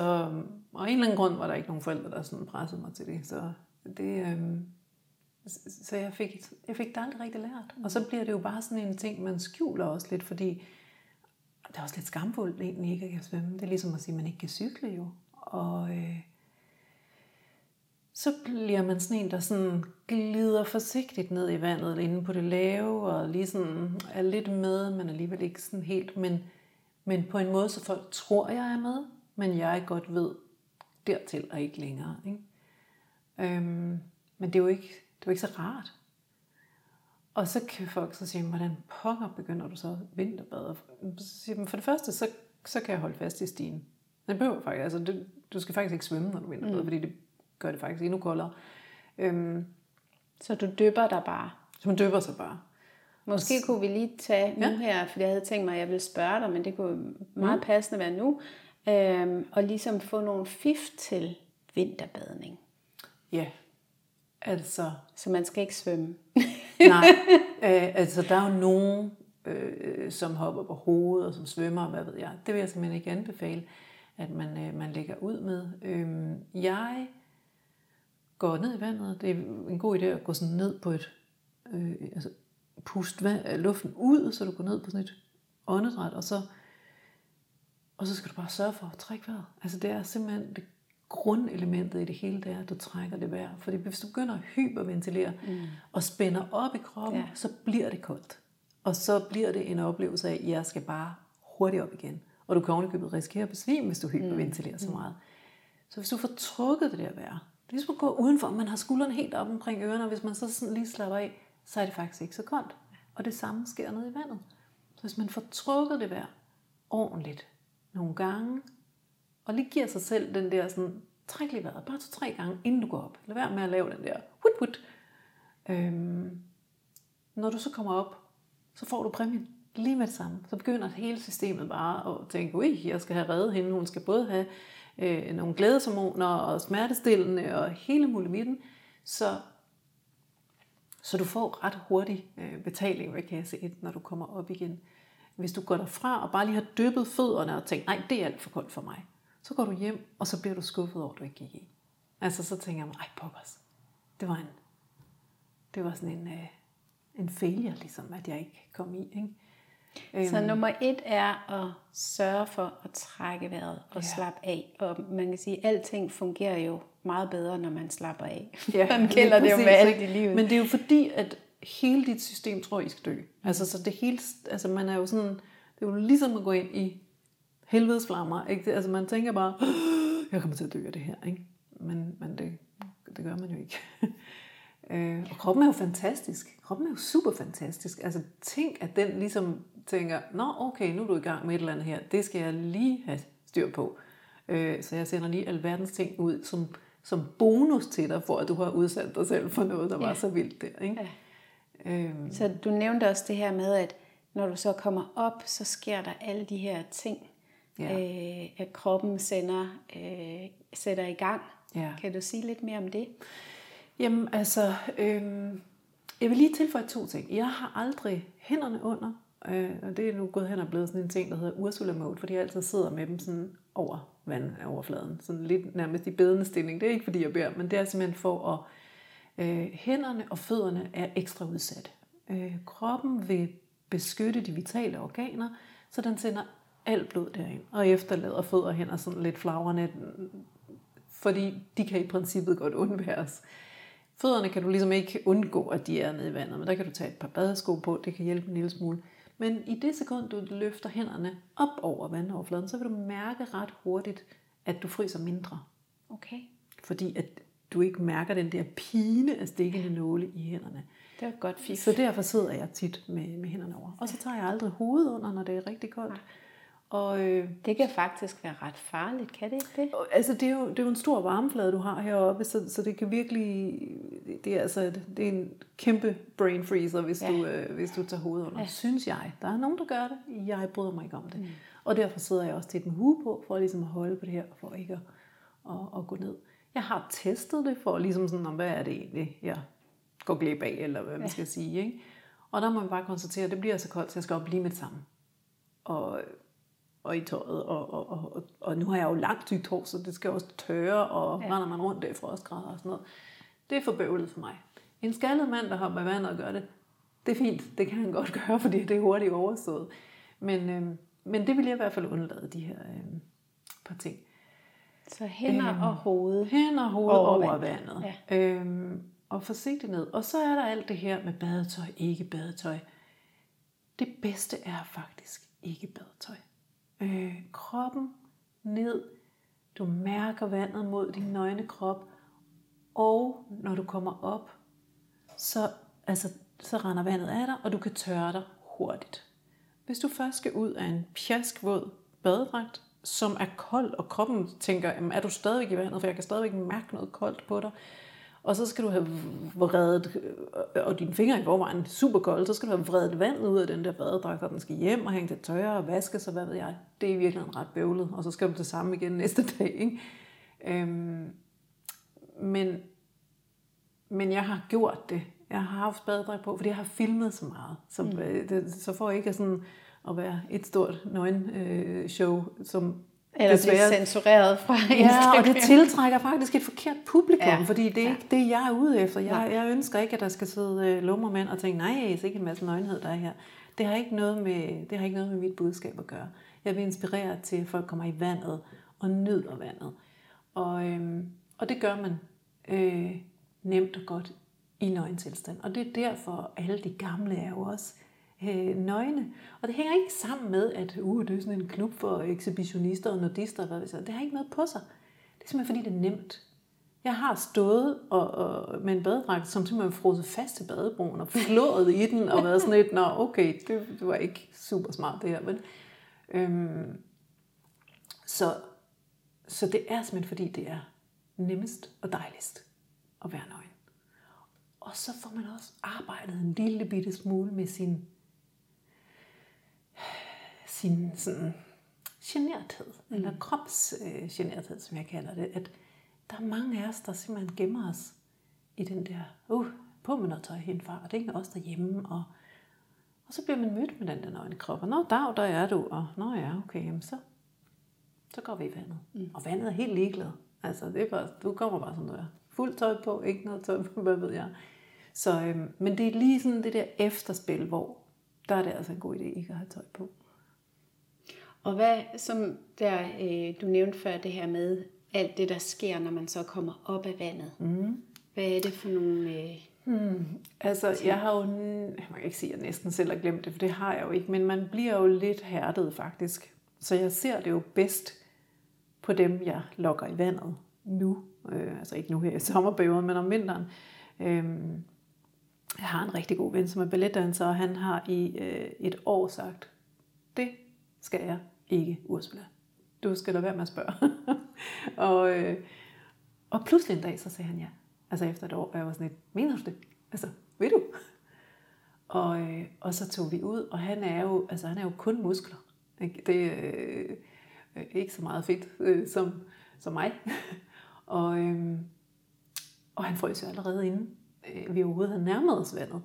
og af en eller anden grund var der ikke nogen forældre, der sådan pressede mig til det. Så det, øh, så jeg fik, jeg fik det aldrig rigtig lært. Og så bliver det jo bare sådan en ting, man skjuler også lidt, fordi det er også lidt skamfuldt egentlig ikke at kan svømme. Det er ligesom at sige, at man ikke kan cykle jo. Og øh, så bliver man sådan en, der sådan glider forsigtigt ned i vandet inde på det lave, og lige sådan er lidt med, men alligevel ikke sådan helt, men, men på en måde, så folk tror, jeg er med, men jeg godt ved dertil og ikke længere. Ikke? Øhm, men det er jo ikke, det er jo ikke så rart. Og så kan folk så sige, hvordan pokker begynder du så vinterbade? Så siger for det første, så, så kan jeg holde fast i stien. Det behøver faktisk, altså det, du skal faktisk ikke svømme, når du vinterbader, mm. fordi det gør det faktisk endnu koldere. Øhm, så du dypper dig bare? Så man dypper sig bare. Måske og, kunne vi lige tage nu ja. her, for jeg havde tænkt mig, at jeg ville spørge dig, men det kunne meget mm. passende være nu, øhm, og ligesom få nogle fif til vinterbadning. Ja, altså... Så man skal ikke svømme? nej, øh, altså der er jo nogen, øh, som hopper på hovedet og som svømmer, hvad ved jeg. Det vil jeg simpelthen ikke anbefale, at man, øh, man lægger ud med. Øh, jeg går ned i vandet. Det er en god idé at gå sådan ned på et, øh, altså puste vand, luften ud, så du går ned på sådan et åndedræt, og så, og så skal du bare sørge for at trække vejret. Altså det er simpelthen det grundelementet i det hele, det er, at du trækker det vejr. Fordi hvis du begynder at hyperventilere mm. og spænder op i kroppen, ja. så bliver det koldt. Og så bliver det en oplevelse af, at jeg skal bare hurtigt op igen. Og du kan ovenikøbet risikere at besvime, hvis du hyperventilerer mm. så meget. Så hvis du får trukket det der vejr, det er ligesom at gå udenfor, man har skuldrene helt op omkring ørerne, og hvis man så sådan lige slapper af, så er det faktisk ikke så koldt. Og det samme sker nede i vandet. Så hvis man får trukket det vejr ordentligt nogle gange, og lige giver sig selv den der sådan, træk lige vejret, bare to-tre gange, inden du går op. Lad være med at lave den der hut hut. Øhm, når du så kommer op, så får du præmien lige med det samme. Så begynder hele systemet bare at tænke, ui, jeg skal have reddet hende, hun skal både have øh, nogle glædeshormoner og smertestillende og hele muligheden. Så, så du får ret hurtig øh, betaling, ved kasse 1, når du kommer op igen. Hvis du går derfra og bare lige har dyppet fødderne og tænkt, nej, det er alt for koldt for mig, så går du hjem, og så bliver du skuffet over, at du ikke gik i. Altså så tænker jeg, ej pokkers, det var en, det var sådan en, øh, en failure, ligesom, at jeg ikke kom i. Ikke? Så øhm. nummer et er at sørge for at trække vejret og ja. slappe af. Og man kan sige, at alting fungerer jo meget bedre, når man slapper af. Ja, man gælder det, det jo med alt i livet. Men det er jo fordi, at hele dit system tror, I skal dø. Altså, så det hele, altså man er jo sådan, det er jo ligesom at gå ind i helvedes flammer. Ikke? Altså man tænker bare, jeg kommer til at dø af det her. Ikke? Men, men det, det gør man jo ikke. Øh, og kroppen er jo fantastisk. Kroppen er jo super fantastisk. Altså tænk, at den ligesom tænker, nå okay, nu er du i gang med et eller andet her. Det skal jeg lige have styr på. Øh, så jeg sender lige alverdens ting ud som, som bonus til dig, for at du har udsat dig selv for noget, der ja. var så vildt der. Ikke? Ja. Øhm. Så du nævnte også det her med, at når du så kommer op, så sker der alle de her ting, ja. øh, at kroppen sender, øh, sætter i gang. Ja. Kan du sige lidt mere om det? Jamen altså, øh, jeg vil lige tilføje to ting. Jeg har aldrig hænderne under, øh, og det er nu gået hen og blevet sådan en ting, der hedder Ursula Mode, fordi jeg altid sidder med dem sådan over vandoverfladen. Sådan lidt nærmest i bedende stilling. Det er ikke fordi jeg beder, men det er simpelthen for at øh, hænderne og fødderne er ekstra udsatte. Øh, kroppen vil beskytte de vitale organer, så den sender alt blod derind, og efterlader fødder og hænder sådan lidt flagrende, fordi de kan i princippet godt undværes. Fødderne kan du ligesom ikke undgå, at de er nede i vandet, men der kan du tage et par badesko på, det kan hjælpe en lille smule. Men i det sekund, du løfter hænderne op over vandoverfladen, så vil du mærke ret hurtigt, at du fryser mindre. Okay. Fordi at du ikke mærker den der pine af stikkende nåle i hænderne. Det er godt fif. Så derfor sidder jeg tit med, med hænderne over. Og så tager jeg aldrig hovedet under, når det er rigtig koldt. Nej. Og, øh, det kan faktisk være ret farligt, kan det ikke det? Altså det er jo, det er jo en stor varmeflade, du har heroppe, så, så det kan virkelig, det er, altså, det er en kæmpe brain freezer, hvis, ja. du, øh, hvis du tager hovedet under, ja. synes jeg. Der er nogen, der gør det, jeg bryder mig ikke om det. Mm. Og derfor sidder jeg også til den hue på, for ligesom at holde på det her, for ikke at, at, at gå ned. Jeg har testet det, for ligesom sådan, hvad er det egentlig, jeg går glip af, eller hvad ja. man skal sige. Ikke? Og der må man bare konstatere, at det bliver så koldt, så jeg skal op lige med det samme. Og og i tøjet, og, og, og, og, nu har jeg jo langt tykt hår, så det skal også tørre, og ja. render man rundt, er frostgrader og sådan noget. Det er for bøvlet for mig. En skaldet mand, der hopper i vandet og gør det, det er fint. Det kan han godt gøre, fordi det er hurtigt overstået. Men, øh, men det vil jeg i hvert fald undlade, de her øh, par ting. Så hænder øhm, og hoved. Hænder og hoved over, over vandet. Ja. Øhm, og forsigtigt ned. Og så er der alt det her med badetøj, ikke badetøj. Det bedste er faktisk ikke badetøj. Øh, kroppen ned. Du mærker vandet mod din nøgne krop. Og når du kommer op, så, altså, så render vandet af dig, og du kan tørre dig hurtigt. Hvis du først skal ud af en pjaskvåd badedragt, som er kold, og kroppen tænker, jamen, er du stadigvæk i vandet, for jeg kan stadigvæk mærke noget koldt på dig. Og så skal du have vredet, og dine fingre i forvejen super kolde, så skal du have vredet vandet ud af den der badedragt, og den skal hjem og hænge til tørre og vaske, så hvad ved jeg. Det er virkelig ret bøvlet, og så skal du det samme igen næste dag. Ikke? Øhm, men, men jeg har gjort det. Jeg har haft badedragt på, fordi jeg har filmet så meget. Så, mm. Øh, det, så får jeg ikke sådan at være et stort nøgen øh, show, som eller desværre... blive censureret fra Instagram. Ja, og det tiltrækker faktisk et forkert publikum, ja. fordi det er ikke det, jeg er ude efter. Jeg, jeg ønsker ikke, at der skal sidde øh, lummermænd og tænke, nej, det er ikke en masse nøgenhed, der er her. Det har, ikke noget med, det har ikke noget med mit budskab at gøre. Jeg vil inspirere til, at folk kommer i vandet og nyder vandet. Og, øhm, og det gør man øh, nemt og godt i nøgentilstand. Og det er derfor, alle de gamle er jo også øh, nøgne. Og det hænger ikke sammen med, at uh, det er sådan en klub for ekshibitionister og nudister. Hvad det, det har ikke noget på sig. Det er simpelthen fordi, det er nemt. Jeg har stået og, og, med en badedragt, som simpelthen frosset fast til badebroen og flået i den og været sådan lidt, nå okay, det, det var ikke super smart det her. Men, øhm, så, så det er simpelthen fordi, det er nemmest og dejligst at være nøgen. Og så får man også arbejdet en lille bitte smule med sin sin sådan, generthed, mm. eller kropsgenerthed, øh, som jeg kalder det, at der er mange af os, der simpelthen gemmer os i den der, uh, på med noget tøj henfra, og det er os derhjemme, og, og så bliver man mødt med den der nøgne krop, og nå, dag, der er du, og nå ja, okay, jamen så, så går vi i vandet. Mm. Og vandet er helt ligeglad. Altså, det er bare, du kommer bare sådan, der fuld tøj på, ikke noget tøj på, hvad ved jeg. Så, øhm, men det er lige sådan det der efterspil, hvor der er det altså en god idé ikke at have tøj på. Og hvad, som der, øh, du nævnte før, det her med alt det, der sker, når man så kommer op af vandet. Mm. Hvad er det for nogle... Øh, hmm. Altså, ting? jeg har jo... Man kan ikke sige, at jeg næsten selv har glemt det, for det har jeg jo ikke. Men man bliver jo lidt hærdet, faktisk. Så jeg ser det jo bedst på dem, jeg lokker i vandet nu. Øh, altså ikke nu her i sommerperioden, men om vinteren. Øh, jeg har en rigtig god ven, som er balletdanser, og han har i øh, et år sagt, skal jeg ikke, Ursula. Du skal da være med at spørge. og, øh, og pludselig en dag, så sagde han ja. Altså efter et år, og jeg var sådan lidt, mener du det? Altså, ved du? Og, øh, og så tog vi ud, og han er jo, altså, han er jo kun muskler. Ikke? Det er øh, ikke så meget fedt øh, som, som mig. og, øh, og han frøs jo allerede inden øh, vi overhovedet havde nærmet os vandet.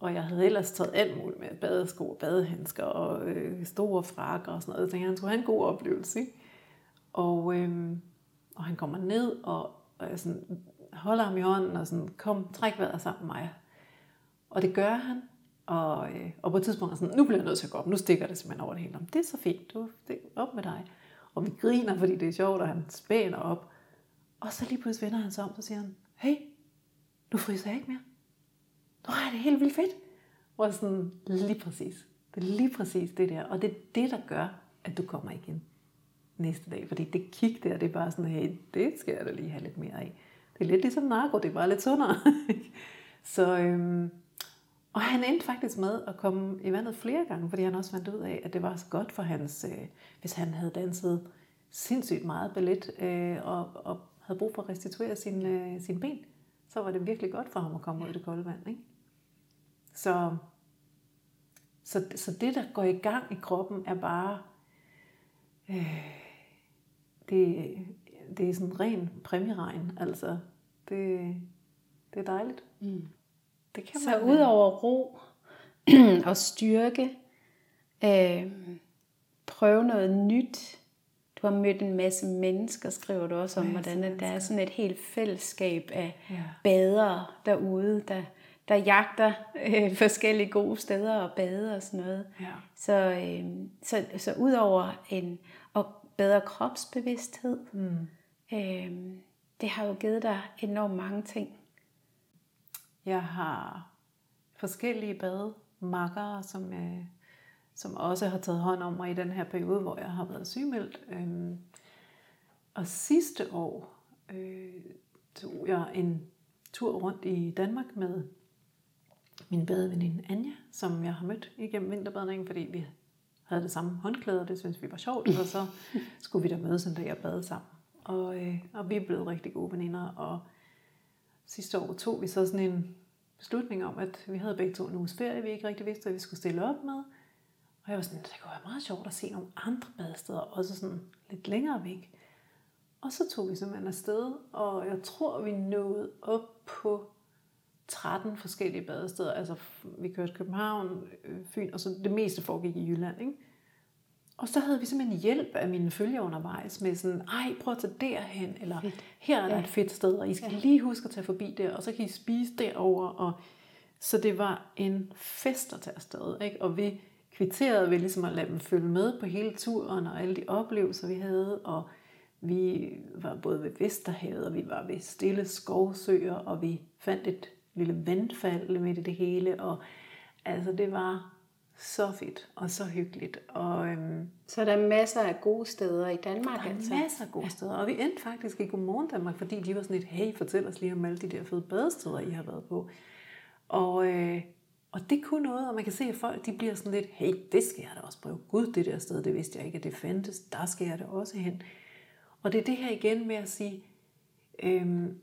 Og jeg havde ellers taget alt muligt med badesko og badehandsker og øh, store frakker og sådan noget. Jeg tænkte, han skulle have en god oplevelse. Ikke? Og, øh, og han kommer ned, og, og jeg sådan, holder ham i hånden og sådan, kom, træk vejret sammen med mig. Og det gør han. Og, øh, og på et tidspunkt er sådan, nu bliver jeg nødt til at gå op. Nu stikker det simpelthen over det hele. Det er så fint. Du, det er op med dig. Og vi griner, fordi det er sjovt, og han spænder op. Og så lige pludselig vender han sig om, så siger han, hey, nu fryser jeg ikke mere. Nu det er det helt vildt fedt. Og sådan, lige præcis. Det er lige præcis det der. Og det er det, der gør, at du kommer igen næste dag. Fordi det kig der, det er bare sådan, hey, det skal jeg da lige have lidt mere af. Det er lidt ligesom narko, det er bare lidt sundere. så, øhm, og han endte faktisk med at komme i vandet flere gange, fordi han også fandt ud af, at det var så godt for hans, øh, hvis han havde danset sindssygt meget ballet, øh, og, og havde brug for at restituere sin, øh, sin ben, så var det virkelig godt for ham at komme ud i det kolde vand. Ikke? Så, så, så det, der går i gang i kroppen, er bare, øh, det, det er sådan ren præmieregn. Altså, det, det er dejligt. Mm. Det kan så ud over ro og styrke, øh, prøve noget nyt. du har mødt en masse mennesker, skriver du også om, hvordan at der er sådan et helt fællesskab af Ja. badere derude, der, der jagter øh, forskellige gode steder og bade og sådan noget. Ja. Så, øh, så, så udover en og bedre kropsbevidsthed, Mm. øh, det har jo givet dig enormt mange ting. Jeg har forskellige bademakkere, som, øh, som også har taget hånd om mig i den her periode, hvor jeg har været sygemeldt. Øhm, og sidste år øh, tog jeg en tur rundt i Danmark med min badeveninde Anja, som jeg har mødt igennem vinterbadningen, fordi vi havde det samme håndklæde, og det synes vi var sjovt, og så skulle vi da mødes en dag og bade sammen. Og, øh, og vi er blevet rigtig gode veninder, og sidste år tog vi så sådan en beslutning om, at vi havde begge to en uges ferie, vi ikke rigtig vidste, hvad vi skulle stille op med. Og jeg var sådan, det kunne være meget sjovt at se nogle andre badesteder, også sådan lidt længere væk. Og så tog vi simpelthen afsted, og jeg tror, vi nåede op på 13 forskellige badesteder. Altså, vi kørte København, øh, Fyn, og så det meste foregik i Jylland, ikke? Og så havde vi simpelthen hjælp af mine følger undervejs med sådan, ej, prøv at tage derhen, eller her er der Ja. et fedt sted, og I skal lige huske at tage forbi der, og så kan I spise derover og så det var en fest at tage afsted, ikke? Og vi kvitterede ved ligesom at lade dem følge med på hele turen og alle de oplevelser, vi havde. Og vi var både ved Vesterhavet, og vi var ved stille skovsøer, og vi fandt et lille vandfald midt i det hele. Og altså, det var så fedt og så hyggeligt. Og øhm, Så der er masser af gode steder i Danmark. der er altså. masser af gode steder. Og vi endte faktisk i Godmorgen Danmark, fordi de var sådan et, hey, fortæl os lige om alle de der fede badesteder, I har været på. Og, øh, og det kunne noget, og man kan se, at folk de bliver sådan lidt, hey, det skal jeg da også prøve. Gud, det der sted, det vidste jeg ikke, at det fandtes. Der skal jeg da også hen. Og det er det her igen med at sige, øhm,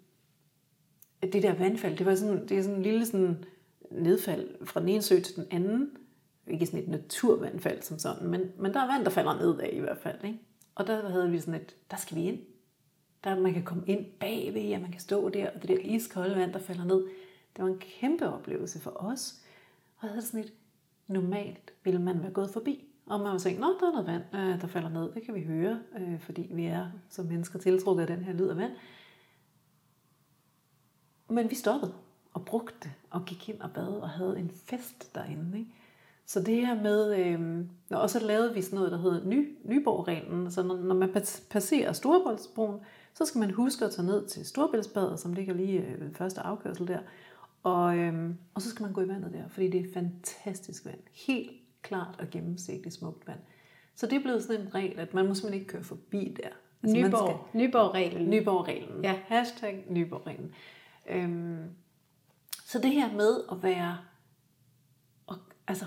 det der vandfald, det var sådan, det er sådan en lille sådan nedfald fra den ene sø til den anden. Ikke sådan et naturvandfald som sådan, men, men der er vand, der falder ned af i hvert fald. Ikke? Og der havde vi sådan et, der skal vi ind. Der man kan komme ind bagved, og man kan stå der, og det der iskolde vand, der falder ned. Det var en kæmpe oplevelse for os. Og jeg havde sådan et, normalt ville man være gået forbi. Og man var tænkt, nå, der er noget vand, øh, der falder ned. Det kan vi høre, øh, fordi vi er som mennesker tiltrukket af den her lyd af vand. Men vi stoppede og brugte det, og gik ind og bad og havde en fest derinde. Ikke? Så det her med, øh, og så lavede vi sådan noget, der hedder Ny, Nyborg-reglen. Så når, når man pas- passerer Storebæltsbroen, så skal man huske at tage ned til Storebæltsbadet, som ligger lige øh, ved første afkørsel der. Og, øh, og så skal man gå i vandet der, fordi det er fantastisk vand. Helt klart og gennemsigtigt smukt vand. Så det er blevet sådan en regel, at man må simpelthen ikke køre forbi der. man Nyborg, Nyborg-reglen. Nyborg-reglen. Ja. Hashtag Nyborg-reglen. Øhm, så det her med at være, og, altså,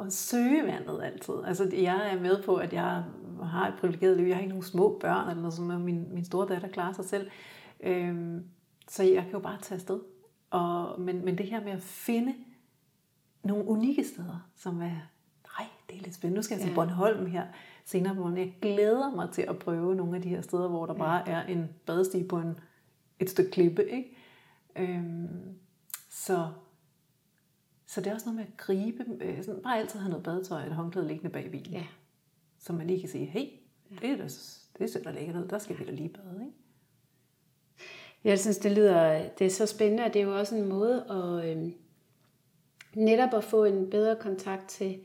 at søge vandet altid. Altså, jeg er med på, at jeg har et privilegeret liv. Jeg har ikke nogen små børn, eller noget, som min, min store datter klarer sig selv. Øhm, så jeg kan jo bare tage afsted. Og, men, men det her med at finde nogle unikke steder, som er, nej, det er lidt spændende. Nu skal jeg til Ja. Bornholm her senere på morgenen. Jeg glæder mig til at prøve nogle af de her steder, hvor der bare er en badestige på en, et stykke klippe. Ikke? Øhm, så, så det er også noget med at gribe, øh, sådan, bare altid have noget badetøj eller håndklæde liggende bag bilen. Ja. Så man lige kan sige, hey, det er da, det ser da lækkert ud, der skal vi da lige bade. Ikke? Jeg synes, det lyder det er så spændende, og det er jo også en måde at øh, netop at få en bedre kontakt til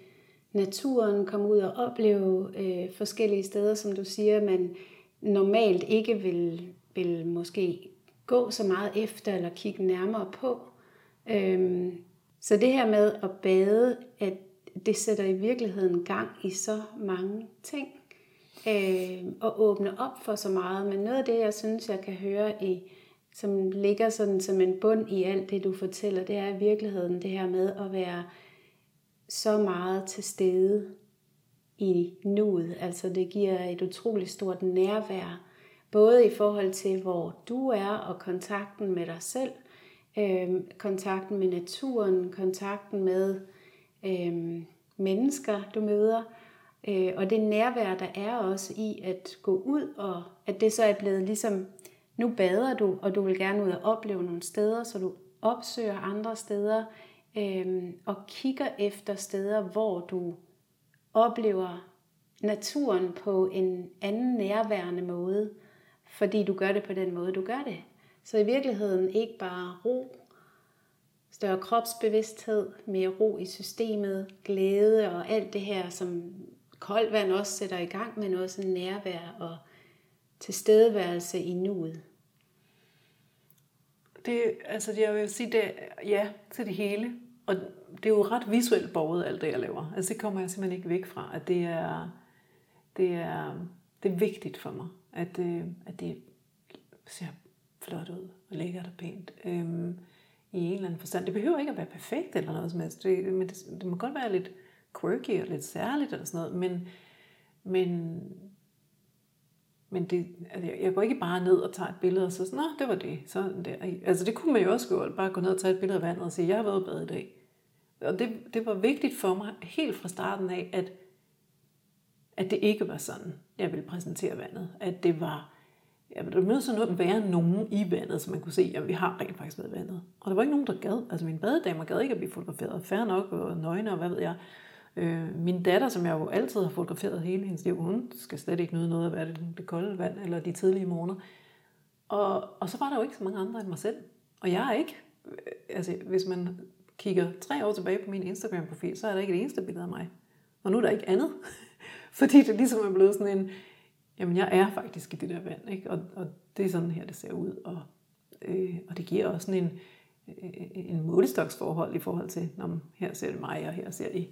naturen, komme ud og opleve øh, forskellige steder, som du siger, man normalt ikke vil, vil måske gå så meget efter eller kigge nærmere på. Øhm, så det her med at bade, at det sætter i virkeligheden gang i så mange ting øh, og åbne op for så meget. Men noget af det, jeg synes, jeg kan høre i, som ligger sådan som en bund i alt det, du fortæller, det er i virkeligheden det her med at være så meget til stede i nuet. Altså det giver et utroligt stort nærvær, både i forhold til, hvor du er, og kontakten med dig selv, øh, kontakten med naturen, kontakten med øh, mennesker, du møder, øh, og det nærvær, der er også i at gå ud, og at det så er blevet ligesom, nu bader du, og du vil gerne ud og opleve nogle steder, så du opsøger andre steder, øh, og kigger efter steder, hvor du oplever naturen på en anden nærværende måde, fordi du gør det på den måde, du gør det. Så i virkeligheden ikke bare ro, større kropsbevidsthed, mere ro i systemet, glæde og alt det her, som koldt vand også sætter i gang, men også nærvær og tilstedeværelse i nuet. Det, altså jeg vil sige, det, ja, til det hele. Og det er jo ret visuelt borget, alt det, jeg laver. Altså det kommer jeg simpelthen ikke væk fra, at det er, det er, det er vigtigt for mig, at, øh, at det ser flot ud og lækkert og pænt. Øhm, I en eller anden forstand. Det behøver ikke at være perfekt eller noget som helst. Det, men det, det må godt være lidt quirky og lidt særligt eller sådan noget. Men, men, men det, altså jeg går ikke bare ned og tager et billede og så sådan, nå, det var det. Sådan der. Altså det kunne man jo også gøre, bare gå ned og tage et billede af vandet og sige, jeg har været bad i dag. Og det, det var vigtigt for mig helt fra starten af, at, at det ikke var sådan, jeg ville præsentere vandet. At det var, ja, der nødt til at være nogen i vandet, så man kunne se, at vi har rent faktisk været i vandet. Og der var ikke nogen, der gad. Altså mine badedamer gad ikke at blive fotograferet. Færre nok og nøgne og hvad ved jeg. Øh, min datter, som jeg jo altid har fotograferet hele hendes liv, hun skal slet ikke nyde noget af hvad det, det kolde vand eller de tidlige morgener. Og, og så var der jo ikke så mange andre end mig selv. Og jeg er ikke, øh, altså hvis man kigger tre år tilbage på min Instagram-profil, så er der ikke et eneste billede af mig. Og nu er der ikke andet. Fordi det ligesom er blevet sådan en, jamen jeg er faktisk i det der vand, ikke? Og, og det er sådan her, det ser ud. Og, øh, og det giver også sådan en, øh, en målestoksforhold i forhold til, når her ser det mig, og her ser det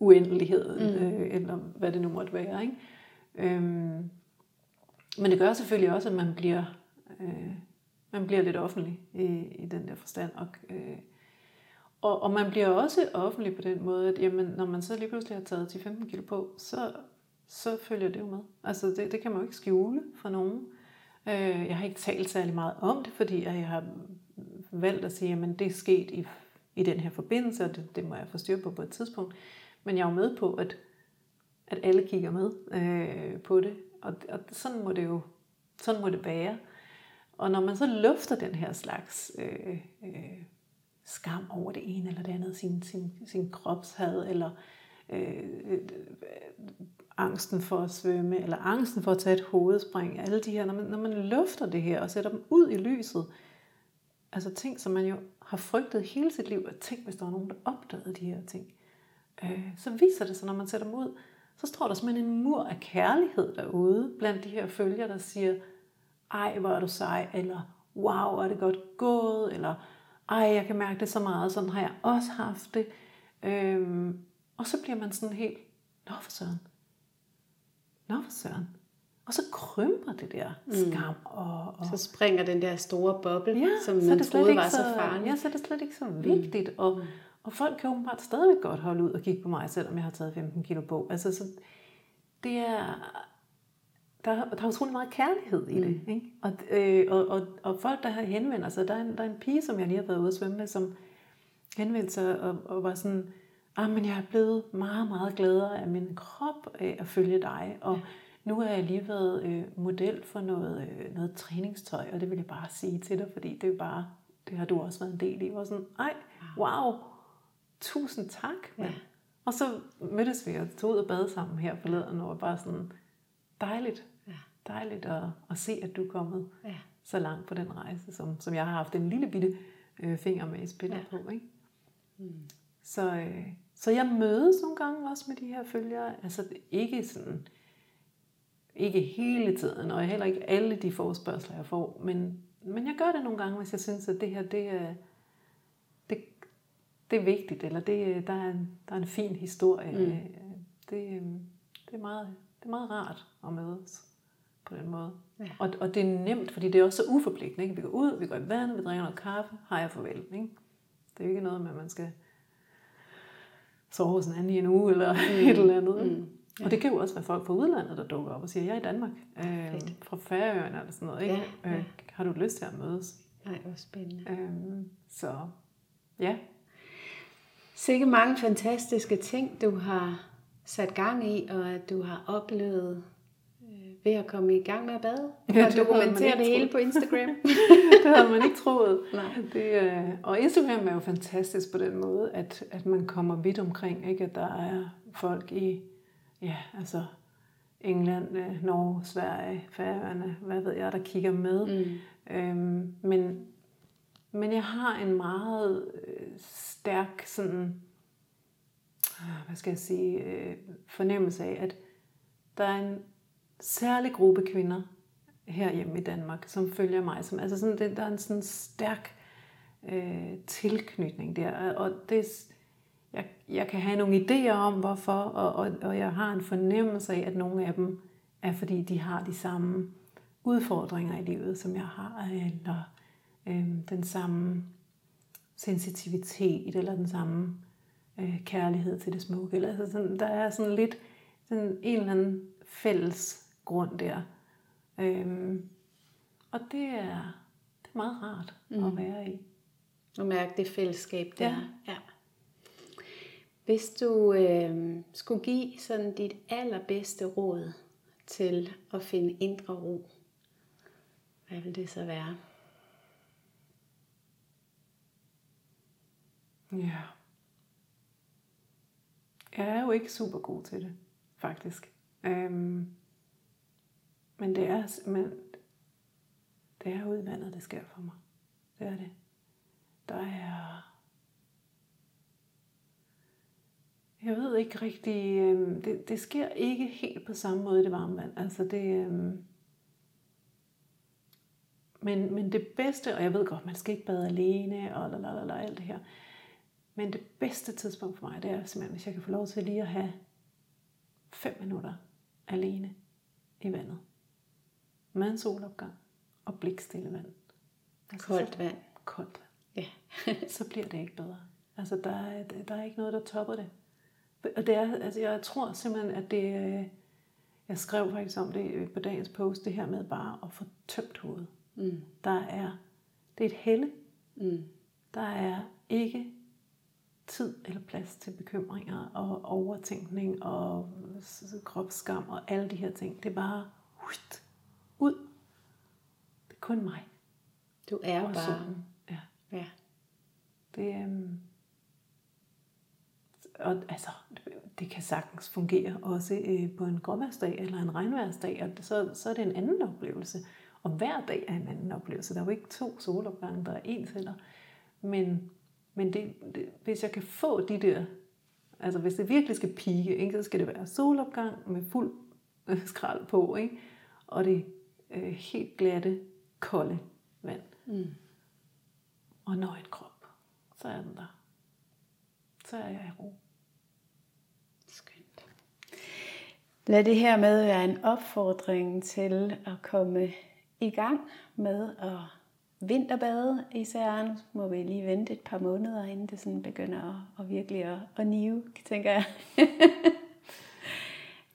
uendeligheden, mm. øh, eller hvad det nu måtte være. Ikke? Øhm, men det gør selvfølgelig også, at man bliver, øh, man bliver lidt offentlig i, i den der forstand. Og, øh, og, og man bliver også offentlig på den måde, at jamen, når man så lige pludselig har taget 10-15 kilo på, så, så følger det jo med. Altså det, det kan man jo ikke skjule for nogen. Øh, jeg har ikke talt særlig meget om det, fordi jeg har valgt at sige, at det er sket i, i den her forbindelse, og det, det må jeg få styr på på et tidspunkt. Men jeg er jo med på, at, at alle kigger med øh, på det. Og, og sådan må det jo sådan må det være. Og når man så lufter den her slags øh, øh, skam over det ene eller det andet, sin, sin, sin kropshad, eller øh, Øh, øh, angsten for at svømme, eller angsten for at tage et hovedspring, alle de her, når man, når man lufter det her og sætter dem ud i lyset, altså ting, som man jo har frygtet hele sit liv, at tænk, hvis der var nogen, der opdagede de her ting øh, så viser det sig, når man sætter dem ud, så står der simpelthen en mur af kærlighed derude, blandt de her følgere, der siger, ej, hvor er du sej, eller wow, er det godt gået, eller ej, jeg kan mærke det så meget, sådan har jeg også haft det. Øhm, og så bliver man sådan helt, nå for søren, nå for søren. Og så krymper det der mm. skam. Og, og... Så springer den der store boble, ja, som man troede var så, så farlig. Ja, så er det slet ikke så vigtigt. Mm. Og, og folk kan åbenbart stadigvæk godt holde ud og kigge på mig, selvom jeg har taget 15 kilo på. Altså, så det er... Der, der er utrolig meget kærlighed i det. Mm. Ikke? Og, øh, og, og, og folk, der har henvendt sig, der er, en, der er en pige, som jeg lige har været ude at svømme med, som henvendte sig og, og var sådan, ah, men jeg er blevet meget, meget gladere af min krop af at følge dig, og nu har jeg lige været øh, model for noget, øh, noget træningstøj, og det vil jeg bare sige til dig, fordi det er bare, det har du også været en del i. Og sådan, ej, wow, tusind tak. Ja. Og så mødtes vi og tog ud og bade sammen her forleden, og var bare sådan dejligt, ja. dejligt at, at se, at du er kommet ja. så langt på den rejse, som, som jeg har haft en lille bitte øh, finger med i spillet ja. på. Ikke? Mm. Så, øh, så jeg mødes nogle gange også med de her følgere. Altså ikke sådan, ikke hele tiden, og heller ikke alle de forspørgseler, jeg får, men, men jeg gør det nogle gange, hvis jeg synes, at det her, det er, det er vigtigt, eller det, der, er en, der er en fin historie. Mm. Det, det, er meget, det er meget rart at mødes på den måde. Ja. Og, og det er nemt, fordi det er også så uforpligtende. Ikke? Vi går ud, vi går i vand, vi drikker noget kaffe, har jeg farvel. Ikke? Det er ikke noget med, at man skal sove hos en anden i en uge, eller mm. et eller andet. Mm. Ja. Og det kan jo også være folk fra udlandet, der dukker op og siger, jeg er i Danmark, øh, fra Færøerne eller sådan noget. Ikke? Ja, ja. Øh, har du lyst til at mødes? Nej, hvor spændende. Øh, så ja, Sikke mange fantastiske ting, du har sat gang i, og at du har oplevet øh, ved at komme i gang med at bade. Ja, og dokumentere det hele på Instagram. det havde man ikke troet. Nej. Det, øh, og Instagram er jo fantastisk på den måde, at, at man kommer vidt omkring. Ikke? At der er folk i, ja, altså England, øh, Norge, Sverige, Færøerne, hvad ved jeg, der kigger med. Mm. Øhm, men, men jeg har en meget øh, stærk sådan, ah, hvad skal jeg sige, øh, fornemmelse af, at der er en særlig gruppe kvinder herhjemme i Danmark, som følger mig. Som, altså sådan, det, der er en sådan stærk øh, tilknytning der. Og det, jeg, jeg kan have nogle idéer om, hvorfor, og, og, og jeg har en fornemmelse af, at nogle af dem er, fordi de har de samme udfordringer i livet, som jeg har, eller øh, den samme sensitivitet, eller den samme øh, kærlighed til det smukke. Eller, altså sådan, der er sådan lidt sådan en eller anden fælles grund der. Øhm, og det er, det er meget rart mm. at være i. Og mærke det fællesskab der. Ja. ja. Hvis du øh, skulle give sådan dit allerbedste råd til at finde indre ro, hvad vil det så være? Ja. Jeg er jo ikke super god til det, faktisk. Øhm, men det er, men det er udvandet, det sker for mig. Det er det. Der er... Jeg ved ikke rigtig... Øhm, det, det sker ikke helt på samme måde i det varme vand. Altså det... Øhm, men, men det bedste, og jeg ved godt, man skal ikke bade alene, og lalalala, alt det her. Men det bedste tidspunkt for mig, det er simpelthen, hvis jeg kan få lov til lige at have fem minutter alene i vandet. Med en solopgang og blikstille vand. Altså, koldt vand. Koldt vand. Ja. så bliver det ikke bedre. Altså, der er, der er ikke noget, der topper det. Og det er, altså, jeg tror simpelthen, at det... Øh, jeg skrev faktisk om det på dagens post, det her med bare at få tømt hovedet. Mm. Der er... Det er et helle. Mm. Der er ikke tid eller plads til bekymringer og overtænkning og kropsskam og alle de her ting. Det er bare ud. Kun mig. Du er og bare. Solen. Ja. ja. Det, øhm, og altså, det kan sagtens fungere også øh, på en gråværsdag eller en regnværsdag, og så, så er det en anden oplevelse. Og hver dag er en anden oplevelse. Der er jo ikke to solopgange, der er ens heller. Men men det, det, hvis jeg kan få de der, altså hvis det virkelig skal pike, ikke, så skal det være solopgang med fuld øh, skrald på, ikke? og det øh, helt glatte, kolde vand. Mm. Og nøgen krop, så er den der. Så er jeg i ro. Skønt. Lad det her med være en opfordring til at komme i gang med at vinterbade især. Nu må vi lige vente et par måneder, inden det sådan begynder at, at virkelig at, at nive, tænker jeg.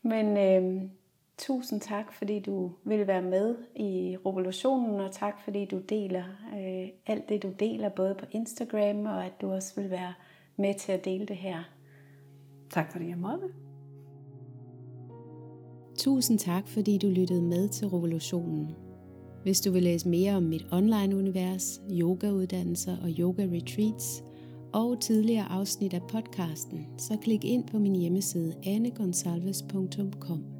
Men øh, tusind tak, fordi du vil være med i revolutionen, og tak fordi du deler øh, alt det, du deler, både på Instagram, og at du også vil være med til at dele det her. Tak fordi jeg måtte. Tusind tak, fordi du lyttede med til revolutionen. Hvis du vil læse mere om mit online-univers, yogauddannelser og yoga-retreats og tidligere afsnit af podcasten, så klik ind på min hjemmeside anegonsalves.com.